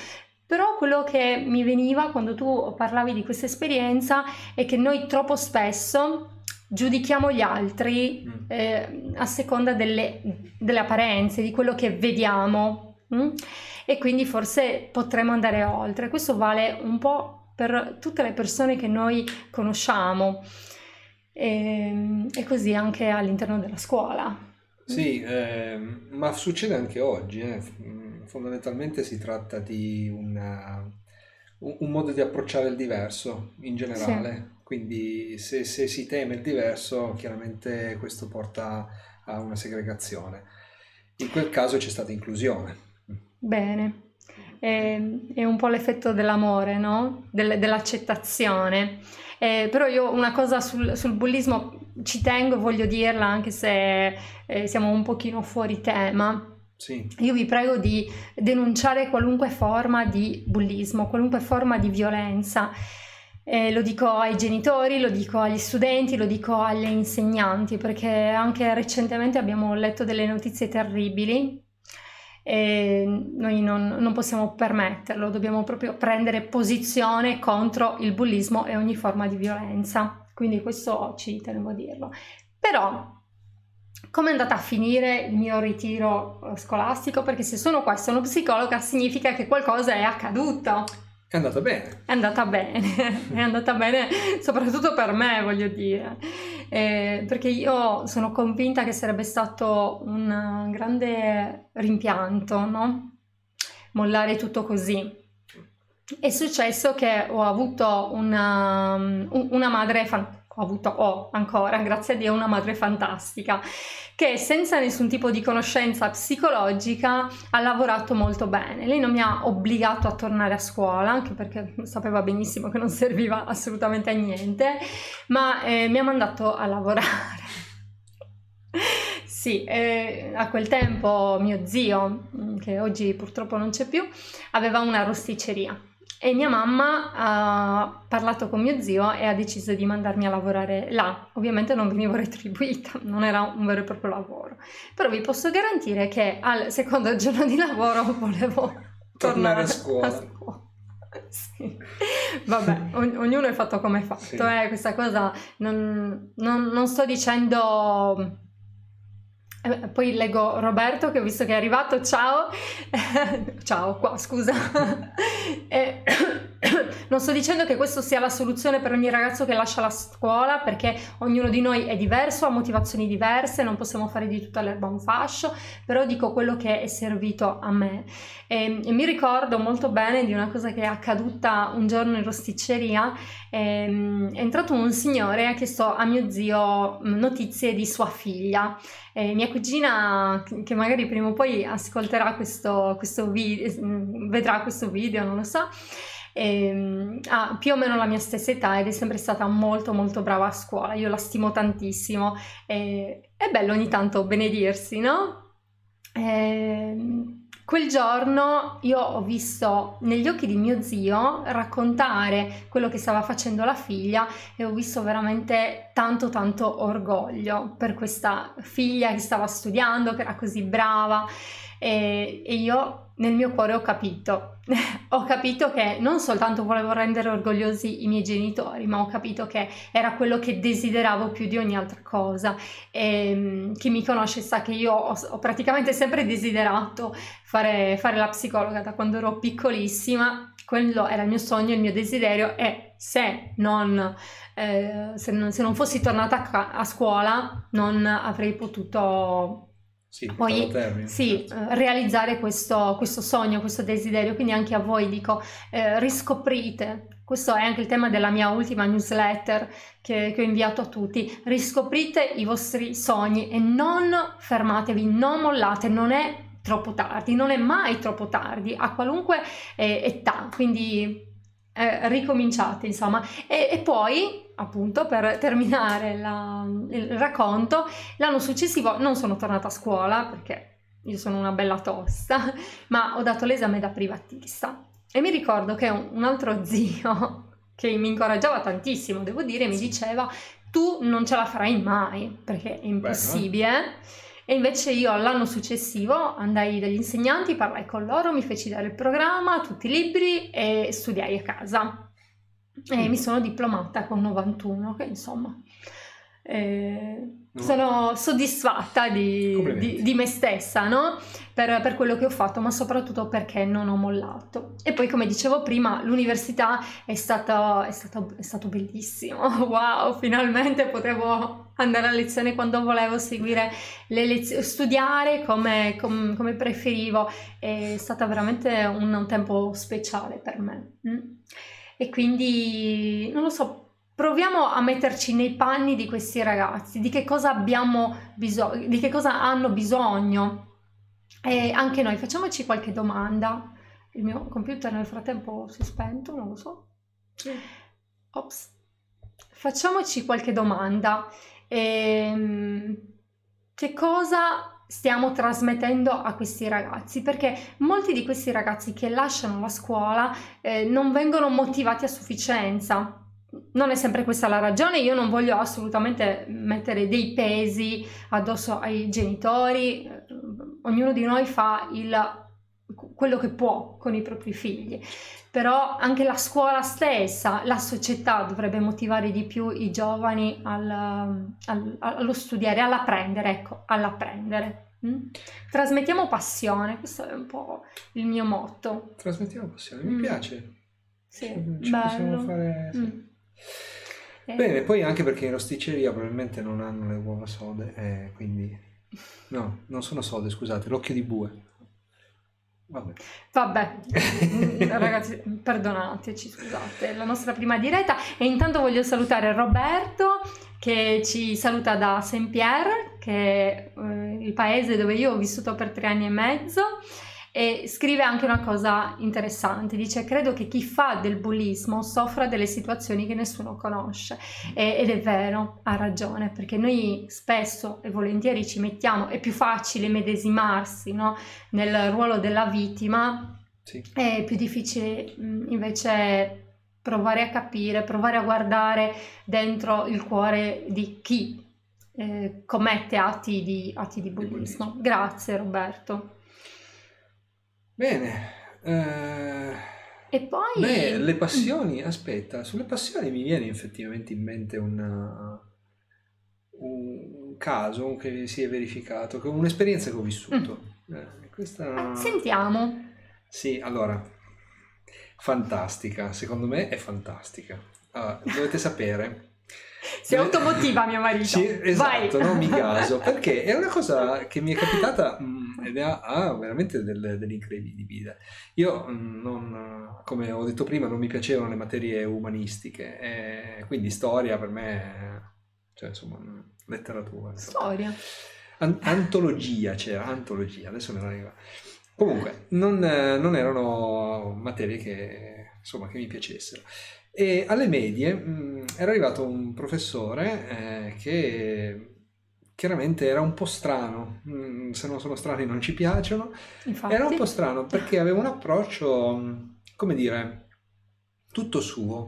B: Però quello che mi veniva quando tu parlavi di questa esperienza è che noi troppo spesso giudichiamo gli altri mm. eh, a seconda delle, delle, apparenze, di quello che vediamo mm? e quindi forse potremmo andare oltre. Questo vale un po' per tutte le persone che noi conosciamo e, ehm, e così anche all'interno della scuola.
A: Sì, eh, ma succede anche oggi. Eh. Fondamentalmente si tratta di una, un, un modo di approcciare il diverso in generale. Sì. Quindi se, se si teme il diverso, chiaramente questo porta a una segregazione. In quel caso c'è stata inclusione.
B: Bene, è, è un po' l'effetto dell'amore, no? Del, dell'accettazione. Eh, però io una cosa sul, sul, bullismo ci tengo, voglio dirla, anche se eh, siamo un pochino fuori tema.
A: Sì.
B: Io vi prego di denunciare qualunque forma di bullismo, qualunque forma di violenza. Eh, lo dico ai genitori, lo dico agli studenti, lo dico agli insegnanti, perché anche recentemente abbiamo letto delle notizie terribili e noi non, non, possiamo permetterlo, dobbiamo proprio prendere posizione contro il bullismo e ogni forma di violenza. Quindi questo ci tenevo a dirlo. Però come è andata a finire il mio ritiro eh, scolastico? Perché se sono qua e sono psicologa significa che qualcosa è accaduto.
A: È andata bene.
B: È andata bene, [LAUGHS] è andata bene soprattutto per me, voglio dire, eh, perché io sono convinta che sarebbe stato un grande rimpianto, no? Mollare tutto così. È successo che ho avuto una, una madre fantastica ho avuto, ho ancora, grazie a Dio, una madre fantastica che senza nessun tipo di conoscenza psicologica ha lavorato molto bene. Lei non mi ha obbligato a tornare a scuola, anche perché sapeva benissimo che non serviva assolutamente a niente, ma eh, mi ha mandato a lavorare. Sì, eh, a quel tempo mio zio, che oggi purtroppo non c'è più, aveva una rosticceria e mia mamma ha parlato con mio zio e ha deciso di mandarmi a lavorare là. Ovviamente non venivo [LAUGHS] retribuita, non era un vero e proprio lavoro. Però vi posso garantire che al secondo giorno di lavoro [LAUGHS] volevo tornare, tornare a scuola. A scuola. [LAUGHS] Sì. Vabbè, ogn- ognuno è fatto come è fatto, sì. eh, questa cosa non, non, non sto dicendo eh, poi leggo Roberto che visto che è arrivato, ciao, [LAUGHS] ciao qua scusa, [LAUGHS] e, [COUGHS] non sto dicendo che questa sia la soluzione per ogni ragazzo che lascia la scuola perché ognuno di noi è diverso, ha motivazioni diverse, non possiamo fare di tutta l'erba un fascio, però dico quello che è servito a me. E, e mi ricordo molto bene di una cosa che è accaduta un giorno in rosticceria, e, ehm, è entrato un signore e ha chiesto a mio zio notizie di sua figlia. E mia cugina, che magari prima o poi ascolterà questo, questo video, vedrà questo video, non lo so, e, ha più o meno la mia stessa età ed è sempre stata molto molto brava a scuola, io la stimo tantissimo, e, è bello ogni tanto benedirsi, no? E, Quel giorno io ho visto negli occhi di mio zio raccontare quello che stava facendo la figlia e ho visto veramente tanto tanto orgoglio per questa figlia che stava studiando, che era così brava. E, e io nel mio cuore ho capito, [LAUGHS] ho capito che non soltanto volevo rendere orgogliosi i miei genitori, ma ho capito che era quello che desideravo più di ogni altra cosa. E ehm, chi mi conosce sa che io ho, ho praticamente sempre desiderato fare, fare, la psicologa da quando ero piccolissima. Quello era il mio sogno, il mio desiderio e se non, eh, se non, se non fossi tornata a, a scuola non avrei potuto
A: sì, poi
B: sì, certo. realizzare questo, questo, sogno, questo desiderio. Quindi anche a voi dico, eh, riscoprite, questo è anche il tema della mia ultima newsletter che, che, ho inviato a tutti, riscoprite i vostri sogni e non fermatevi, non mollate, non è troppo tardi, non è mai troppo tardi a qualunque eh, età, quindi eh, ricominciate insomma e, e poi appunto per terminare la, il racconto, l'anno successivo non sono tornata a scuola perché io sono una bella tosta, [LAUGHS] ma ho dato l'esame da privatista. E mi ricordo che un, altro zio [LAUGHS] che mi incoraggiava tantissimo, devo dire, mi diceva tu non ce la farai mai perché è impossibile. Beh, E invece io l'anno successivo andai dagli insegnanti, parlai con loro, mi feci dare il programma, tutti i libri e studiai a casa e mi sono diplomata con 91, che insomma eh, sono soddisfatta di, di, di me stessa, no? Per, per, quello che ho fatto, ma soprattutto perché non ho mollato. E poi, come dicevo prima, l'università è, stata, è, stato, è stato bellissimo. [LAUGHS] Wow, finalmente potevo andare a lezione quando volevo, seguire le lezioni, studiare come, come, come, preferivo. È stato veramente un, un tempo speciale per me. Mm? E quindi non lo so, proviamo a metterci nei panni di questi ragazzi, di che cosa abbiamo bisogno, di che cosa hanno bisogno. E anche noi facciamoci qualche domanda. Il mio computer nel frattempo si è spento, non lo so. Ops. Facciamoci qualche domanda. Ehm, che cosa stiamo trasmettendo a questi ragazzi? Perché molti di questi ragazzi che lasciano la scuola eh, non vengono motivati a sufficienza. Non è sempre questa la ragione, io non voglio assolutamente mettere dei pesi addosso ai genitori, eh, ognuno di noi fa il, quello che può con i propri figli però anche la scuola stessa, la società dovrebbe motivare di più i giovani al, al, allo studiare, all'apprendere, ecco, all'apprendere. Mm? Trasmettiamo passione, questo è un po' il mio motto.
A: Trasmettiamo passione, mi mm. piace.
B: Sì, Ci bello.
A: Fare... Sì. Mm. Eh. Bene, poi anche perché in rosticceria probabilmente non hanno le uova sode, eh, quindi... [LAUGHS] No, non sono sode, scusate, l'occhio di bue.
B: Vabbè, Vabbè. [LAUGHS] Ragazzi, perdonateci, scusate, la nostra prima diretta. E intanto voglio salutare Roberto che ci saluta da Saint-Pierre, che è eh, il paese dove io ho vissuto per tre anni e mezzo e scrive anche una cosa interessante, dice credo che chi fa del bullismo soffra delle situazioni che nessuno conosce e, ed è vero, ha ragione, perché noi spesso e volentieri ci mettiamo, è più facile medesimarsi no? nel ruolo della vittima, sì. è più difficile invece provare a capire, provare a guardare dentro il cuore di chi eh, commette atti di, atti di bullismo. Grazie Roberto.
A: Bene. Eh,
B: e poi...
A: Beh, le passioni, aspetta, sulle passioni mi viene effettivamente in mente una, un caso che si è verificato, un'esperienza che ho vissuto. Mm. Eh, questa...
B: Sentiamo.
A: Sì, allora, fantastica, secondo me è fantastica. Allora, dovete sapere
B: si automotiva mio marito.
A: Sì, esatto, non mi caso, [LAUGHS] perché è una cosa che mi è capitata mh, mm, ed ha, ha veramente del, dell'incredibile. Io, mm, non, come ho detto prima, non mi piacevano le materie umanistiche, e quindi storia per me, cioè insomma, letteratura.
B: Storia.
A: An- antologia c'era, antologia, adesso me la arriva. Comunque, non, non erano materie che, insomma, che mi piacessero. E alle medie mh, mm, era arrivato un professore eh, che chiaramente era un po' strano, mm, se non sono strani non ci piacciono, Infatti. era un po' strano perché aveva un approccio, mm, come dire, tutto suo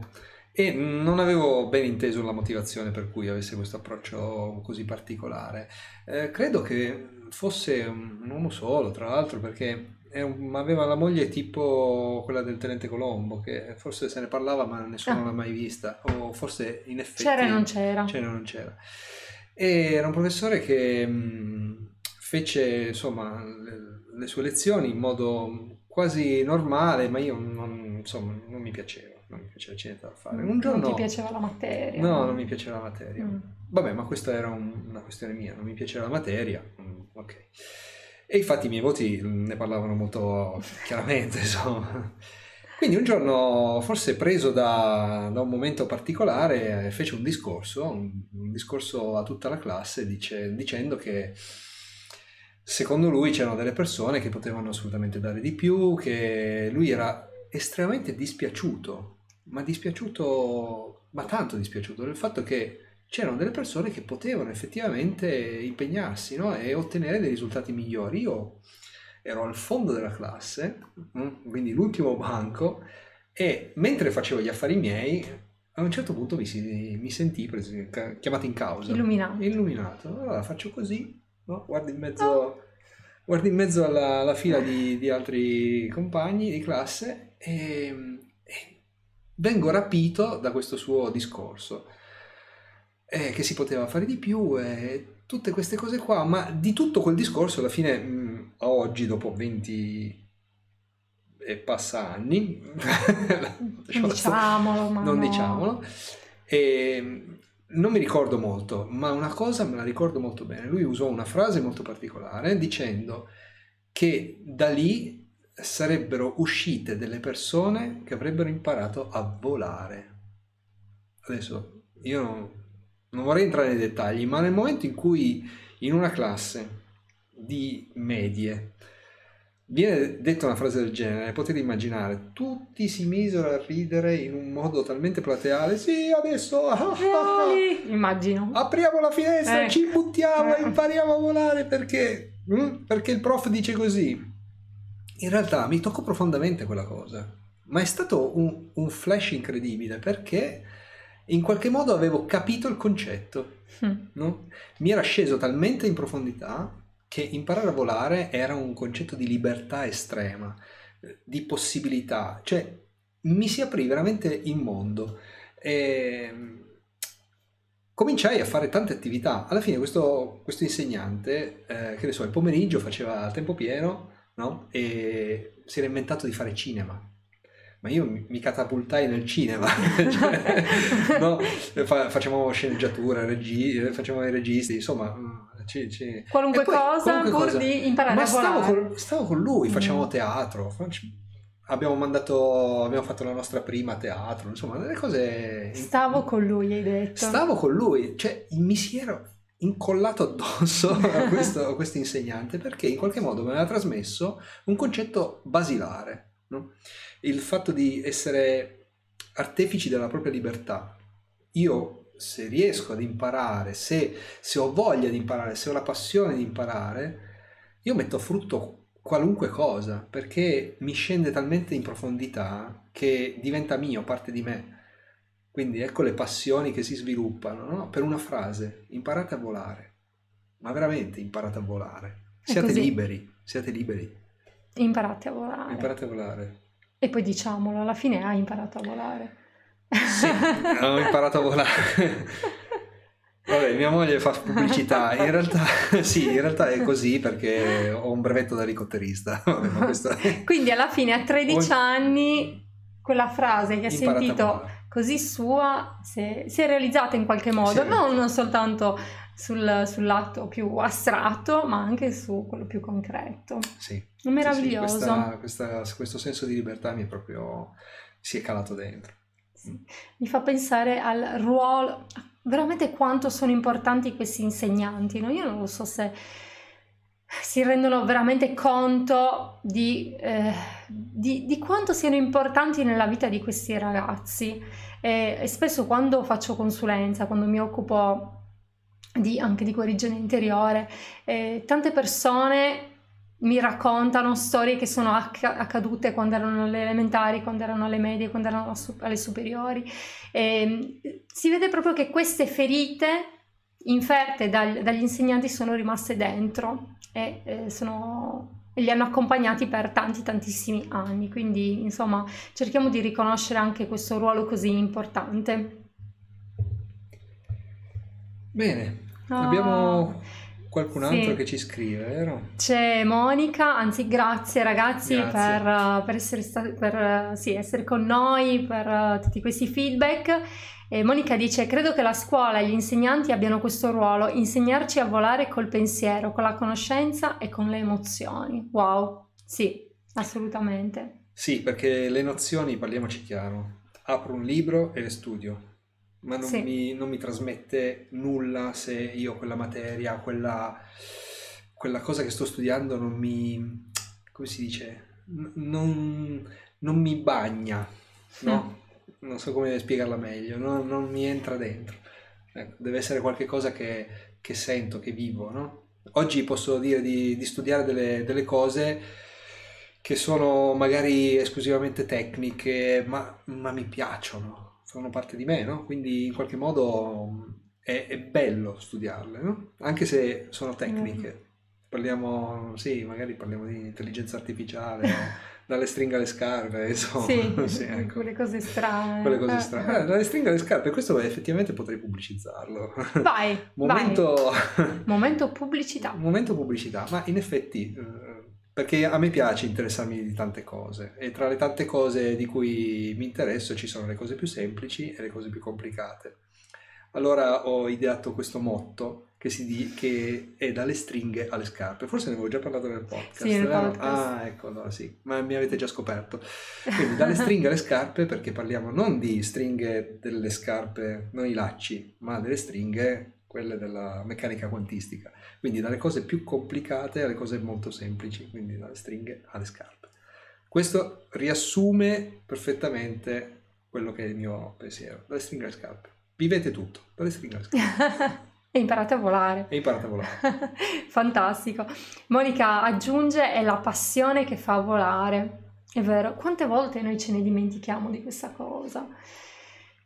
A: e non avevo ben inteso la motivazione per cui avesse questo approccio così particolare. Eh, credo che fosse un uomo solo, tra l'altro, perché un, aveva la moglie tipo quella del tenente Colombo, che forse se ne parlava ma nessuno ah. l'ha mai vista, o forse in effetti...
B: C'era e non c'era.
A: C'era e non c'era. E era un professore che mh, fece insomma le, le, sue lezioni in modo quasi normale, ma io non, insomma, non mi piaceva, non mi piaceva niente da fare.
B: Un giorno, non ti piaceva la materia?
A: No, non mi piaceva la materia. Mm. Vabbè, ma questa era un, una questione mia, non mi piaceva la materia, mm, ok. E infatti i miei voti ne parlavano molto [LAUGHS] chiaramente, insomma. Quindi un giorno, forse preso da, da un momento particolare, fece un discorso, un, un discorso a tutta la classe dice, dicendo che secondo lui c'erano delle persone che potevano assolutamente dare di più, che lui era estremamente dispiaciuto, ma dispiaciuto, ma tanto dispiaciuto del fatto che c'erano delle persone che potevano effettivamente impegnarsi no? e ottenere dei risultati migliori. Io ero al fondo della classe, mm, quindi l'ultimo banco, e mentre facevo gli affari miei, a un certo punto mi, si, mi sentii preso, chiamato in causa.
B: Illuminato.
A: Illuminato. Allora faccio così, no? guardo in mezzo, oh. guardo in mezzo alla, alla fila di, di, altri compagni di classe e, e vengo rapito da questo suo discorso eh, che si poteva fare di più e tutte queste cose qua, ma di tutto quel discorso alla fine, mh, mm, oggi dopo 20 e passa anni, [LAUGHS]
B: diciamolo, ma
A: non
B: no.
A: diciamolo, e non mi ricordo molto, ma una cosa me la ricordo molto bene. Lui usò una frase molto particolare dicendo che da lì sarebbero uscite delle persone che avrebbero imparato a volare. Adesso io non, non vorrei entrare nei dettagli, ma nel momento in cui in una classe di medie viene detta una frase del genere, potete immaginare, tutti si misero a ridere in un modo talmente plateale, sì, adesso ah,
B: immagino.
A: Apriamo la finestra, eh. ci buttiamo e impariamo a volare perché, mm, perché il prof dice così. In realtà mi toccò profondamente quella cosa, ma è stato un, un flash incredibile perché in qualche modo avevo capito il concetto. Mm. No? Mi era sceso talmente in profondità che imparare a volare era un concetto di libertà estrema, di possibilità, cioè mi si aprì veramente il mondo. E cominciai a fare tante attività. Alla fine questo, questo insegnante, eh, che ne so, il pomeriggio faceva tempo pieno no? e si era inventato di fare cinema ma io mi, catapultai nel cinema, cioè, [LAUGHS] no? facciamo sceneggiature, regi, facciamo i registi, insomma... Mm,
B: ci, ci... Qualunque, poi, cosa qualunque pur cosa. di imparare ma a
A: stavo con, stavo con lui, mm. facciamo teatro, abbiamo mandato, abbiamo fatto la nostra prima teatro, insomma, delle cose...
B: Stavo con lui, hai detto.
A: Stavo con lui, cioè mi si era incollato addosso a questo, a questo insegnante perché in qualche modo mi aveva trasmesso un concetto basilare, no? il fatto di essere artefici della propria libertà. Io se riesco ad imparare, se, se ho voglia di imparare, se ho la passione di imparare, io metto a frutto qualunque cosa perché mi scende talmente in profondità che diventa mio, parte di me. Quindi ecco le passioni che si sviluppano, no? Per una frase, imparate a volare. Ma veramente imparate a volare. Siate liberi, siate liberi.
B: Imparate a volare.
A: Imparate a volare.
B: E poi diciamolo, alla fine hai imparato a volare.
A: Sì, ho imparato a volare. Vabbè, mia moglie fa pubblicità, in realtà sì, in realtà è così perché ho un brevetto da elicotterista. Vabbè, [LAUGHS]
B: Quindi alla fine a 13 ho... anni quella frase che ha sentito così sua si è, si è, realizzata in qualche modo, sì. non, non soltanto sul, sull'atto più astratto, ma anche su quello più concreto.
A: Sì.
B: Meraviglioso.
A: Sì, sì. Questa, questa, questo senso di libertà mi è proprio si è calato dentro.
B: Sì. Mi fa pensare al ruolo, veramente quanto sono importanti questi insegnanti. No? Io non lo so se si rendono veramente conto di, eh, di, di, quanto siano importanti nella vita di questi ragazzi. E, e spesso quando faccio consulenza, quando mi occupo di, anche di guarigione interiore. Eh, tante persone mi raccontano storie che sono acc- accadute quando erano alle elementari, quando erano alle medie, quando erano alle superiori. E, si vede proprio che queste ferite inferte dal, dagli insegnanti sono rimaste dentro e eh, sono, li hanno accompagnati per tanti tantissimi anni. Quindi, insomma, cerchiamo di riconoscere anche questo ruolo così importante.
A: Bene, abbiamo qualcun altro sì. che ci scrive, vero?
B: C'è Monica, anzi grazie ragazzi grazie. Per, per, essere stati, per sì, essere con noi, per tutti questi feedback. E Monica dice, credo che la scuola e gli insegnanti abbiano questo ruolo, insegnarci a volare col pensiero, con la conoscenza e con le emozioni. Wow, sì, assolutamente.
A: Sì, perché le nozioni, parliamoci chiaro, apro un libro e le studio ma non, sì. mi, non, mi, trasmette nulla se io quella materia, quella, quella cosa che sto studiando non mi, come si dice, non, non mi bagna, no? Mm. Non so come spiegarla meglio, no? non mi entra dentro. Ecco, deve essere qualcosa che, che, sento, che vivo, no? Oggi posso dire di, di studiare delle, delle cose che sono magari esclusivamente tecniche, ma, ma mi piacciono fanno parte di me, no? Quindi in qualche modo mm, è, è bello studiarle, no? Anche se sono tecniche. Parliamo, sì, magari parliamo di intelligenza artificiale, [LAUGHS] dalle stringhe alle scarpe, [LAUGHS] insomma.
B: Sì, [LAUGHS] sì ecco. quelle cose strane.
A: Quelle cose strane. Eh, dalle stringhe alle scarpe, questo effettivamente potrei pubblicizzarlo.
B: Vai,
A: Momento...
B: vai. Momento pubblicità.
A: Momento pubblicità, ma in effetti... Perché a me piace interessarmi di tante cose e tra le tante cose di cui mi interesso ci sono le cose più semplici e le cose più complicate. Allora ho ideato questo motto che, si di, che è dalle stringhe alle scarpe. Forse ne avevo già parlato nel podcast.
B: Sì, nel podcast.
A: Ah, ecco, allora sì, ma mi avete già scoperto. Quindi dalle stringhe alle scarpe perché parliamo non di stringhe delle scarpe, non i lacci, ma delle stringhe, quelle della meccanica quantistica. Quindi dalle cose più complicate alle cose molto semplici, quindi dalle stringhe alle scarpe. Questo riassume perfettamente quello che è il mio pensiero, dalle stringhe alle scarpe. Vivete tutto, dalle stringhe alle scarpe. [LAUGHS]
B: e imparate a volare.
A: E imparate a volare. [LAUGHS]
B: Fantastico. Monica aggiunge è la passione che fa volare. È vero, quante volte noi ce ne dimentichiamo di questa cosa?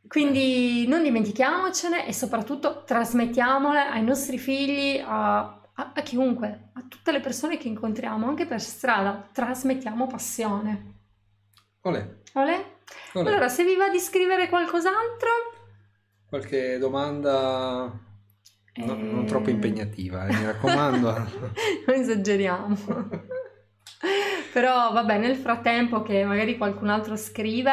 B: Quindi non dimentichiamocene e soprattutto trasmettiamole ai nostri figli, a, a- a chiunque, a tutte le persone che incontriamo, anche per strada. Trasmettiamo passione.
A: Olè,
B: Olè?
A: olè.
B: Allora, se vi va di scrivere qualcos'altro...
A: Qualche domanda no- non
B: Eh,
A: troppo impegnativa, eh, mi raccomando. [LAUGHS]
B: non esageriamo. [LAUGHS] Però vabbè, nel frattempo che magari qualcun altro scrive,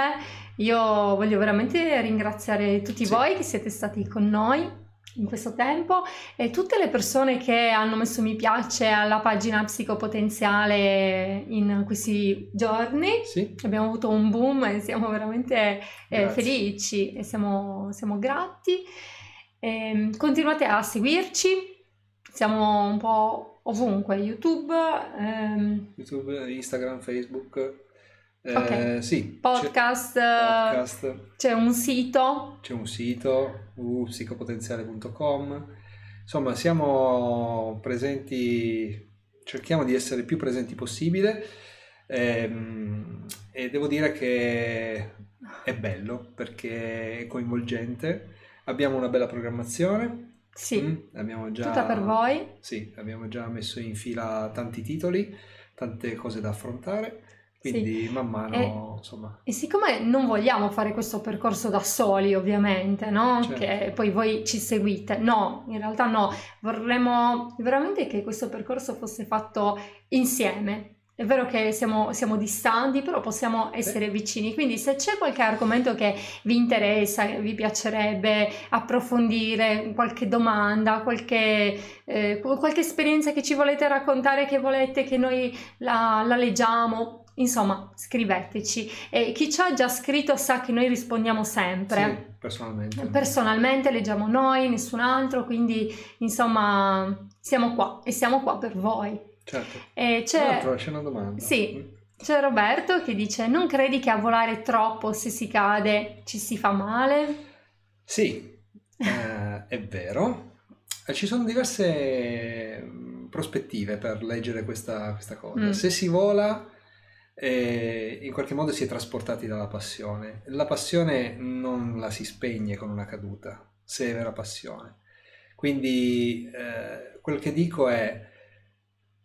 B: io voglio veramente ringraziare tutti
A: Sì.
B: voi che siete stati con noi in questo tempo e tutte le persone che hanno messo mi piace alla pagina Psicopotenziale in questi giorni.
A: Sì?
B: Abbiamo avuto un boom e siamo veramente eh, felici e siamo, siamo grati. Ehm, continuate a seguirci, siamo un po' ovunque, YouTube, ehm,
A: YouTube, Instagram, Facebook. Eh,
B: Ok.
A: Sì, c'è-
B: podcast,
A: podcast,
B: c'è un sito.
A: c'è un sito www.psicopotenziale.com. Insomma, siamo presenti, cerchiamo di essere più presenti possibile ehm, e devo dire che è bello perché è coinvolgente. Abbiamo una bella programmazione.
B: Sì,
A: Mm, abbiamo già,
B: tutta per voi.
A: Sì, abbiamo già messo in fila tanti titoli, tante cose da affrontare, quindi man mano, insomma,
B: E siccome non vogliamo fare questo percorso da soli, ovviamente, no?
A: Certo.
B: Che poi voi ci seguite, no, in realtà no, vorremmo veramente che questo percorso fosse fatto insieme. È vero che siamo, siamo distanti, però possiamo essere vicini. Quindi, se c'è qualche argomento che vi interessa, vi piacerebbe approfondire, qualche domanda, qualche, eh, qualche esperienza che ci volete raccontare, che volete che noi la, la leggiamo, insomma, scriveteci. E chi ci ha già scritto sa che noi rispondiamo sempre.
A: sì, personalmente.
B: Personalmente leggiamo noi, nessun altro, quindi insomma siamo qua e siamo qua per voi.
A: Certo.
B: E
A: Tra
B: c'è,
A: l'altro c'è una domanda.
B: Sì. c'è Roberto che dice: Non credi che a volare troppo se si cade ci si fa male?
A: Sì, [LAUGHS] eh, è vero. Eh, Ci sono diverse mm, prospettive per leggere questa, questa cosa.
B: Mm.
A: Se si vola, eh, in qualche modo si è trasportati dalla passione. La passione non la si spegne con una caduta, se è vera passione. Quindi eh, quel che dico è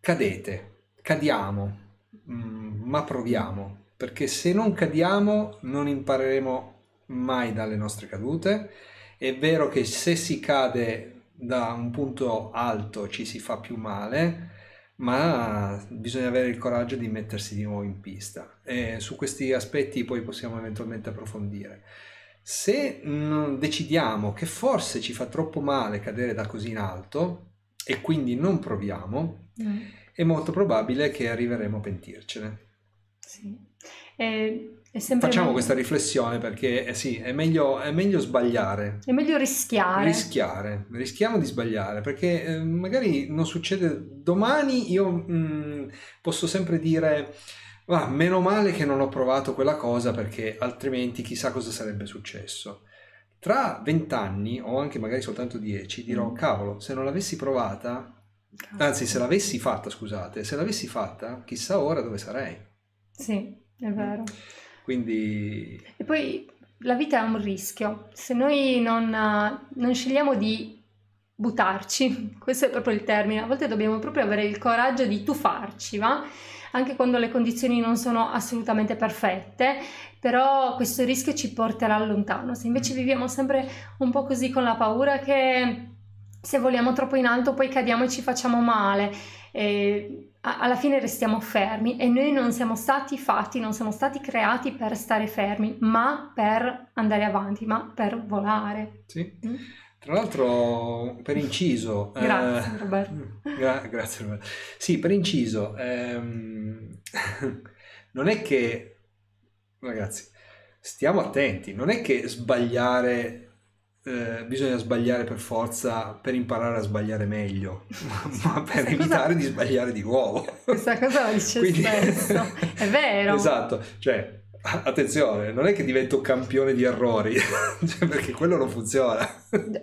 A: cadete, cadiamo, mm, ma proviamo, perché se non cadiamo non impareremo mai dalle nostre cadute. È vero che se si cade da un punto alto ci si fa più male, ma bisogna avere il coraggio di mettersi di nuovo in pista e su questi aspetti poi possiamo eventualmente approfondire. Se mm, decidiamo che forse ci fa troppo male cadere da così in alto e quindi non proviamo,
B: Mm,
A: è molto probabile che arriveremo a pentircene.
B: sì. E- sempre
A: Facciamo
B: meglio-
A: questa riflessione perché eh sì, è meglio, è meglio sbagliare,
B: È meglio rischiare.
A: rischiare, rischiamo di sbagliare perché eh, magari non succede domani, io mm, posso sempre dire, "Ah, meno male che non ho provato quella cosa perché altrimenti chissà cosa sarebbe successo. Tra vent'anni o anche magari soltanto dieci dirò,
B: Mm.
A: cavolo, se non l'avessi provata, anzi se l'avessi fatta, scusate, se l'avessi fatta, chissà ora dove sarei.
B: Sì, è vero.
A: Quindi
B: E poi la vita è un rischio. Se noi non, eh, non scegliamo di buttarci, [LAUGHS] questo è proprio il termine, a volte dobbiamo proprio avere il coraggio di tuffarci, va? Anche quando le condizioni non sono assolutamente perfette, però questo rischio ci porterà lontano. Se invece viviamo sempre un po' così con la paura che se voliamo troppo in alto poi cadiamo e ci facciamo male, e a- alla fine restiamo fermi e noi non siamo stati fatti, non siamo stati creati per stare fermi, ma per andare avanti, ma per volare.
A: Sì.
B: Mm?
A: Tra l'altro, per inciso...
B: Grazie eh, Roberto.
A: Gra- grazie Roberto. Sì, per inciso, ehm, [LAUGHS] non è che... Ragazzi, stiamo attenti, non è che sbagliare eh, bisogna sbagliare per forza per imparare a sbagliare meglio, [LAUGHS] ma per Questa evitare cosa... di sbagliare di nuovo.
B: Questa cosa la [LAUGHS] dice Quindi... spesso, [LAUGHS] è vero.
A: Esatto, cioè attenzione, non è che divento campione di errori, cioè, perché quello non funziona.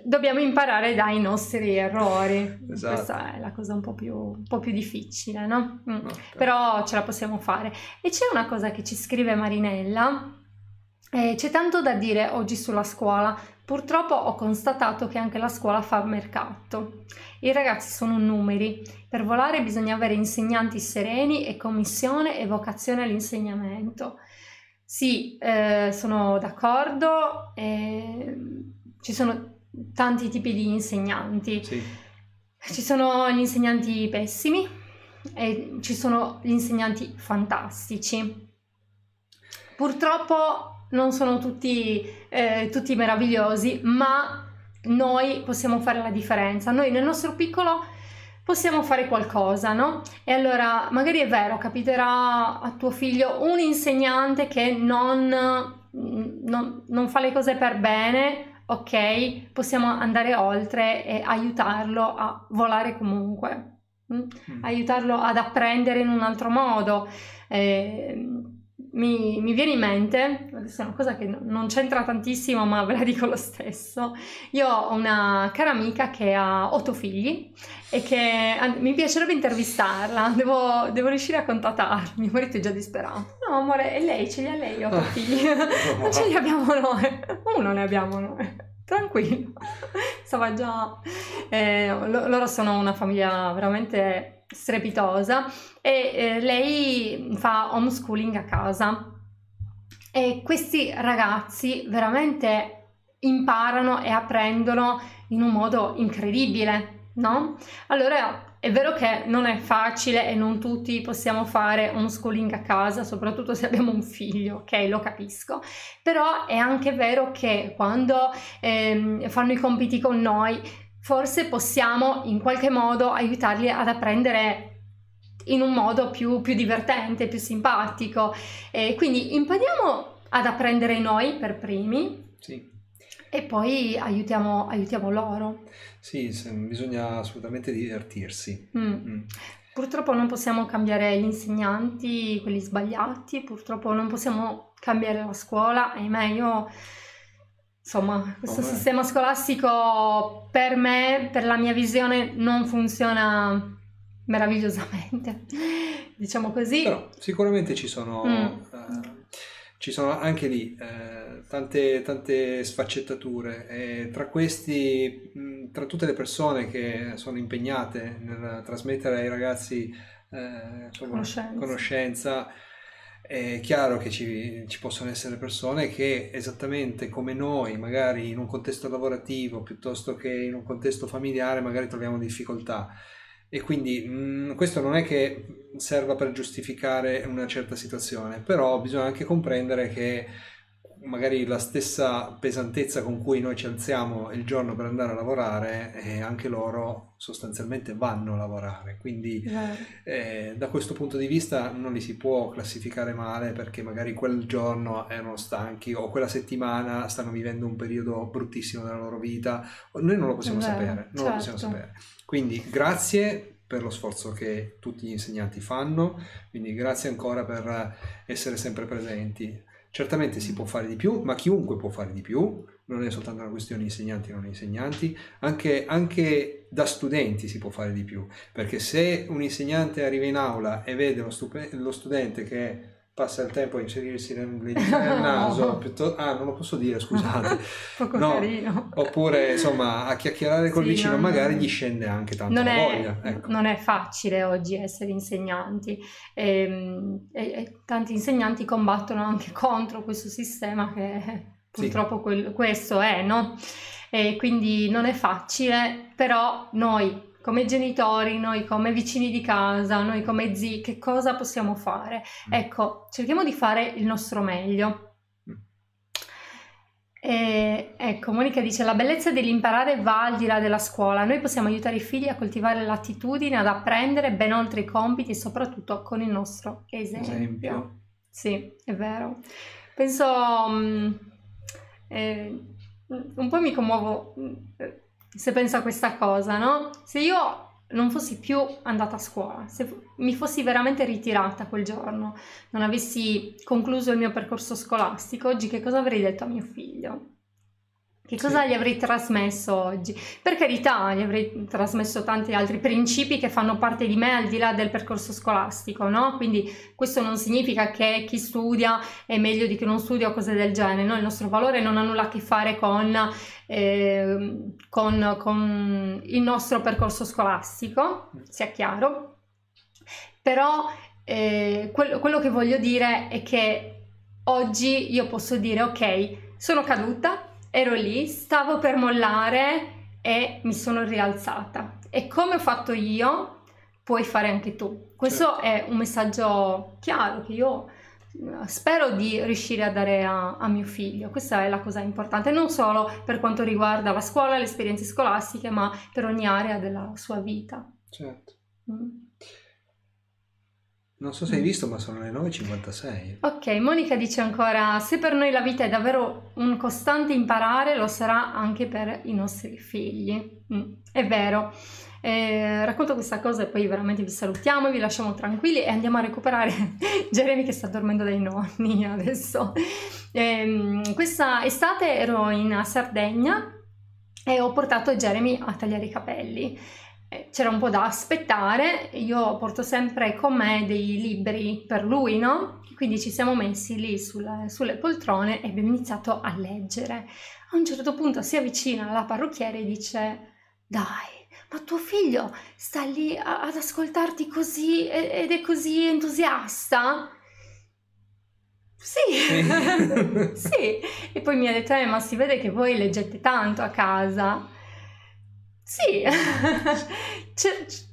B: Dobbiamo imparare dai nostri errori. Esatto. Questa è la cosa un po' più, un po più difficile, no? Mm. Okay. Però ce la possiamo fare. E c'è una cosa che ci scrive Marinella. Eh, c'è tanto da dire oggi sulla scuola, Purtroppo ho constatato che anche la scuola fa mercato. I ragazzi sono numeri. Per volare bisogna avere insegnanti sereni e commissione e vocazione all'insegnamento. Sì, eh, sono d'accordo. Eh, ci sono tanti tipi di insegnanti. Sì. Ci sono gli insegnanti pessimi e ci sono gli insegnanti fantastici. Purtroppo non sono tutti, eh, tutti meravigliosi, ma noi possiamo fare la differenza. Noi nel nostro piccolo possiamo fare qualcosa, no? E allora magari è vero, capiterà a tuo figlio un insegnante che non, non, non fa le cose per bene, ok? Possiamo andare oltre e aiutarlo a volare comunque, mm? mm. aiutarlo ad apprendere in un altro modo. Eh, mi, mi, viene in mente, questa è una cosa che non c'entra tantissimo, ma ve la dico lo stesso. Io ho una cara amica che ha otto figli e che mi piacerebbe intervistarla, devo, devo riuscire a contattarmi. Mio marito è già disperato. No, amore, e lei ce li ha lei otto figli? [LAUGHS] non ce li abbiamo noi, uno ne abbiamo noi. Tranquillo, stava già. Eh, loro sono una famiglia veramente strepitosa e eh, lei fa homeschooling a casa e questi ragazzi veramente imparano e apprendono in un modo incredibile, no? Allora è vero che non è facile e non tutti possiamo fare homeschooling a casa, soprattutto se abbiamo un figlio, ok? Lo capisco, però è anche vero che quando ehm, fanno i compiti con noi forse possiamo in qualche modo aiutarli ad apprendere in un modo più, più divertente, più simpatico. E quindi impariamo ad apprendere noi per primi. Sì. E poi aiutiamo, aiutiamo loro.
A: Sì, bisogna assolutamente divertirsi. Mm. Mm.
B: Purtroppo non possiamo cambiare gli insegnanti, quelli sbagliati, purtroppo non possiamo cambiare la scuola, ahimè io Insomma, questo oh, sistema scolastico per me, per la mia visione, non funziona meravigliosamente, [LAUGHS] diciamo così.
A: Però sicuramente ci sono, mm. eh, ci sono anche lì eh, tante, tante sfaccettature e tra questi, mh, tra tutte le persone che sono impegnate nel trasmettere ai ragazzi eh, insomma, conoscenza, conoscenza è chiaro che ci, ci, possono essere persone che esattamente come noi, magari in un contesto lavorativo piuttosto che in un contesto familiare, magari troviamo difficoltà. E quindi mh, mm, questo non è che serva per giustificare una certa situazione, però bisogna anche comprendere che magari la stessa pesantezza con cui noi ci alziamo il giorno per andare a lavorare, eh, anche loro sostanzialmente vanno a lavorare. Quindi eh, da questo punto di vista non li si può classificare male perché magari quel giorno erano stanchi o quella settimana stanno vivendo un periodo bruttissimo della loro vita. Noi non lo possiamo Vero, sapere, non certo. lo possiamo certo. sapere. Quindi grazie per lo sforzo che tutti gli insegnanti fanno, quindi grazie ancora per essere sempre presenti. Certamente si può fare di più, ma chiunque può fare di più, non è soltanto una questione di insegnanti non insegnanti, anche, anche, da studenti si può fare di più, perché se un insegnante arriva in aula e vede lo, lo studente che passa il tempo a inserirsi nel, [LAUGHS] nel naso, piuttosto, ah non lo posso dire scusate, [LAUGHS]
B: Poco no, carino.
A: oppure insomma a chiacchierare col sì, vicino non, magari gli scende anche tanto non la è, voglia. Ecco.
B: Non è facile oggi essere insegnanti e, ehm, e, e, tanti insegnanti combattono anche [LAUGHS] contro questo sistema che purtroppo sì. quel, questo è, no? E quindi non è facile, però noi come genitori, noi come vicini di casa, noi come zii, che cosa possiamo fare? Mm. Ecco, cerchiamo di fare il nostro meglio. Mm. E, ecco, Monica dice: La bellezza dell'imparare va al di là della scuola. Noi possiamo aiutare i figli a coltivare l'attitudine, ad apprendere ben oltre i compiti e soprattutto con il nostro esempio. esempio. Sì, è vero. Penso. Um, eh, un po' mi commuovo mm, se penso a questa cosa, no? Se io non fossi più andata a scuola, se mi fossi veramente ritirata quel giorno, non avessi concluso il mio percorso scolastico, oggi che cosa avrei detto a mio figlio? Che cosa sì. gli avrei trasmesso oggi? Per carità, gli avrei trasmesso tanti altri principi che fanno parte di me al di là del percorso scolastico, no? Quindi questo non significa che chi studia è meglio di chi non studia o cose del genere, no? Il nostro valore non ha nulla a che fare con, eh, con, con il nostro percorso scolastico, sia chiaro. Però eh, quello, quello che voglio dire è che oggi io posso dire ok, sono caduta, ero lì, stavo per mollare e mi sono rialzata. E come ho fatto io, puoi fare anche tu. Questo certo. è un messaggio chiaro che io eh, spero di riuscire a dare a, a, mio figlio. Questa è la cosa importante, non solo per quanto riguarda la scuola, le esperienze scolastiche, ma per ogni area della sua vita.
A: Certo. Mm. Non so se hai visto, ma sono le 9.56.
B: Ok, Monica dice ancora: Se per noi la vita è davvero un costante imparare, lo sarà anche per i nostri figli. Mm, è vero. Eh, racconto questa cosa e poi veramente vi salutiamo, vi lasciamo tranquilli e andiamo a recuperare [LAUGHS] Jeremy che sta dormendo dai nonni adesso. Eh, questa estate ero in Sardegna e ho portato Jeremy a tagliare i capelli c'era un po' da aspettare, io porto sempre con me dei libri per lui, no? Quindi ci siamo messi lì sulle, sulle poltrone e abbiamo iniziato a leggere. A un certo punto si avvicina la parrucchiera e dice: Dai, ma tuo figlio sta lì a, ad ascoltarti così ed è così entusiasta? Sì, [LAUGHS] sì. E poi mi ha detto: eh, Ma si vede che voi leggete tanto a casa. Sì, [LAUGHS]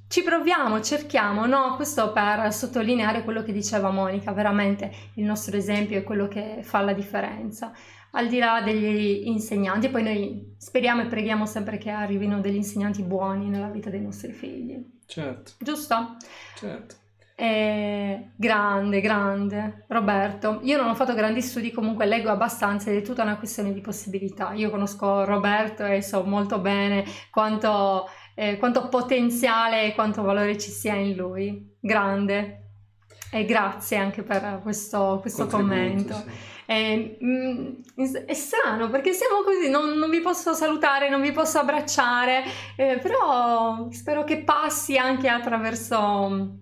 B: ci proviamo, cerchiamo, no? Questo per sottolineare quello che diceva Monica, veramente il nostro esempio è quello che fa la differenza. Al di là degli insegnanti, poi noi speriamo e preghiamo sempre che arrivino degli insegnanti buoni nella vita dei nostri figli.
A: Certo.
B: Giusto?
A: Certo.
B: Eh, grande, grande. Roberto, io non ho fatto grandi studi, comunque leggo abbastanza ed è tutta una questione di possibilità. Io conosco Roberto e so molto bene quanto, eh, quanto potenziale e quanto valore ci sia in lui. Grande. E grazie anche per questo, questo commento. Sì. È, mm, è, strano perché siamo così, non, non, vi posso salutare, non vi posso abbracciare, eh, però spero che passi anche attraverso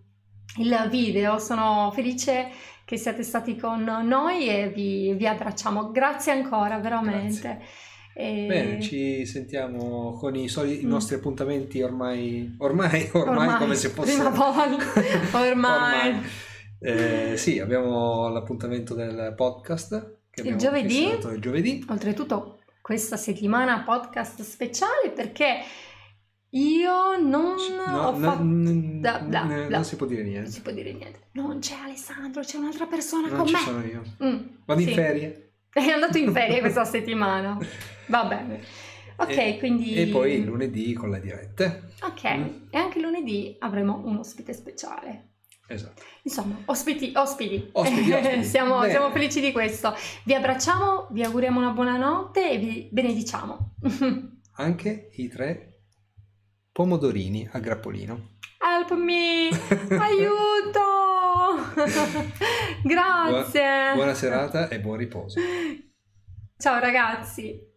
B: il video. Sono felice che siate stati con noi e vi, vi abbracciamo. Grazie ancora, veramente.
A: Grazie. E... Bene, ci sentiamo con i, soli, mm. i nostri appuntamenti ormai, ormai, ormai, ormai come se fosse...
B: Prima volta, [LAUGHS] ormai. ormai.
A: Eh, sì, abbiamo l'appuntamento del podcast.
B: Che il giovedì.
A: Il giovedì.
B: Oltretutto questa settimana podcast speciale perché io non
A: no,
B: ho fatto...
A: N- da, da, da. Non si può dire niente.
B: Non si può dire niente. Non c'è Alessandro, c'è un'altra persona
A: non
B: con me.
A: Non ci sono io. Mm, Vado sì. in ferie. [LAUGHS]
B: È andato in ferie [LAUGHS] questa settimana. Va bene. Ok,
A: e,
B: quindi...
A: E poi lunedì con le dirette.
B: Ok, mm. e anche lunedì avremo un ospite speciale.
A: Esatto.
B: Insomma, ospiti, ospiti.
A: ospiti, [LAUGHS] ospiti.
B: siamo, siamo, felici di questo. Vi abbracciamo, vi auguriamo una buona notte e vi benediciamo.
A: anche i tre Pomodorini a grappolino.
B: Help me! [LAUGHS] Aiuto! Grazie!
A: Buona, buona serata e buon riposo.
B: Ciao ragazzi!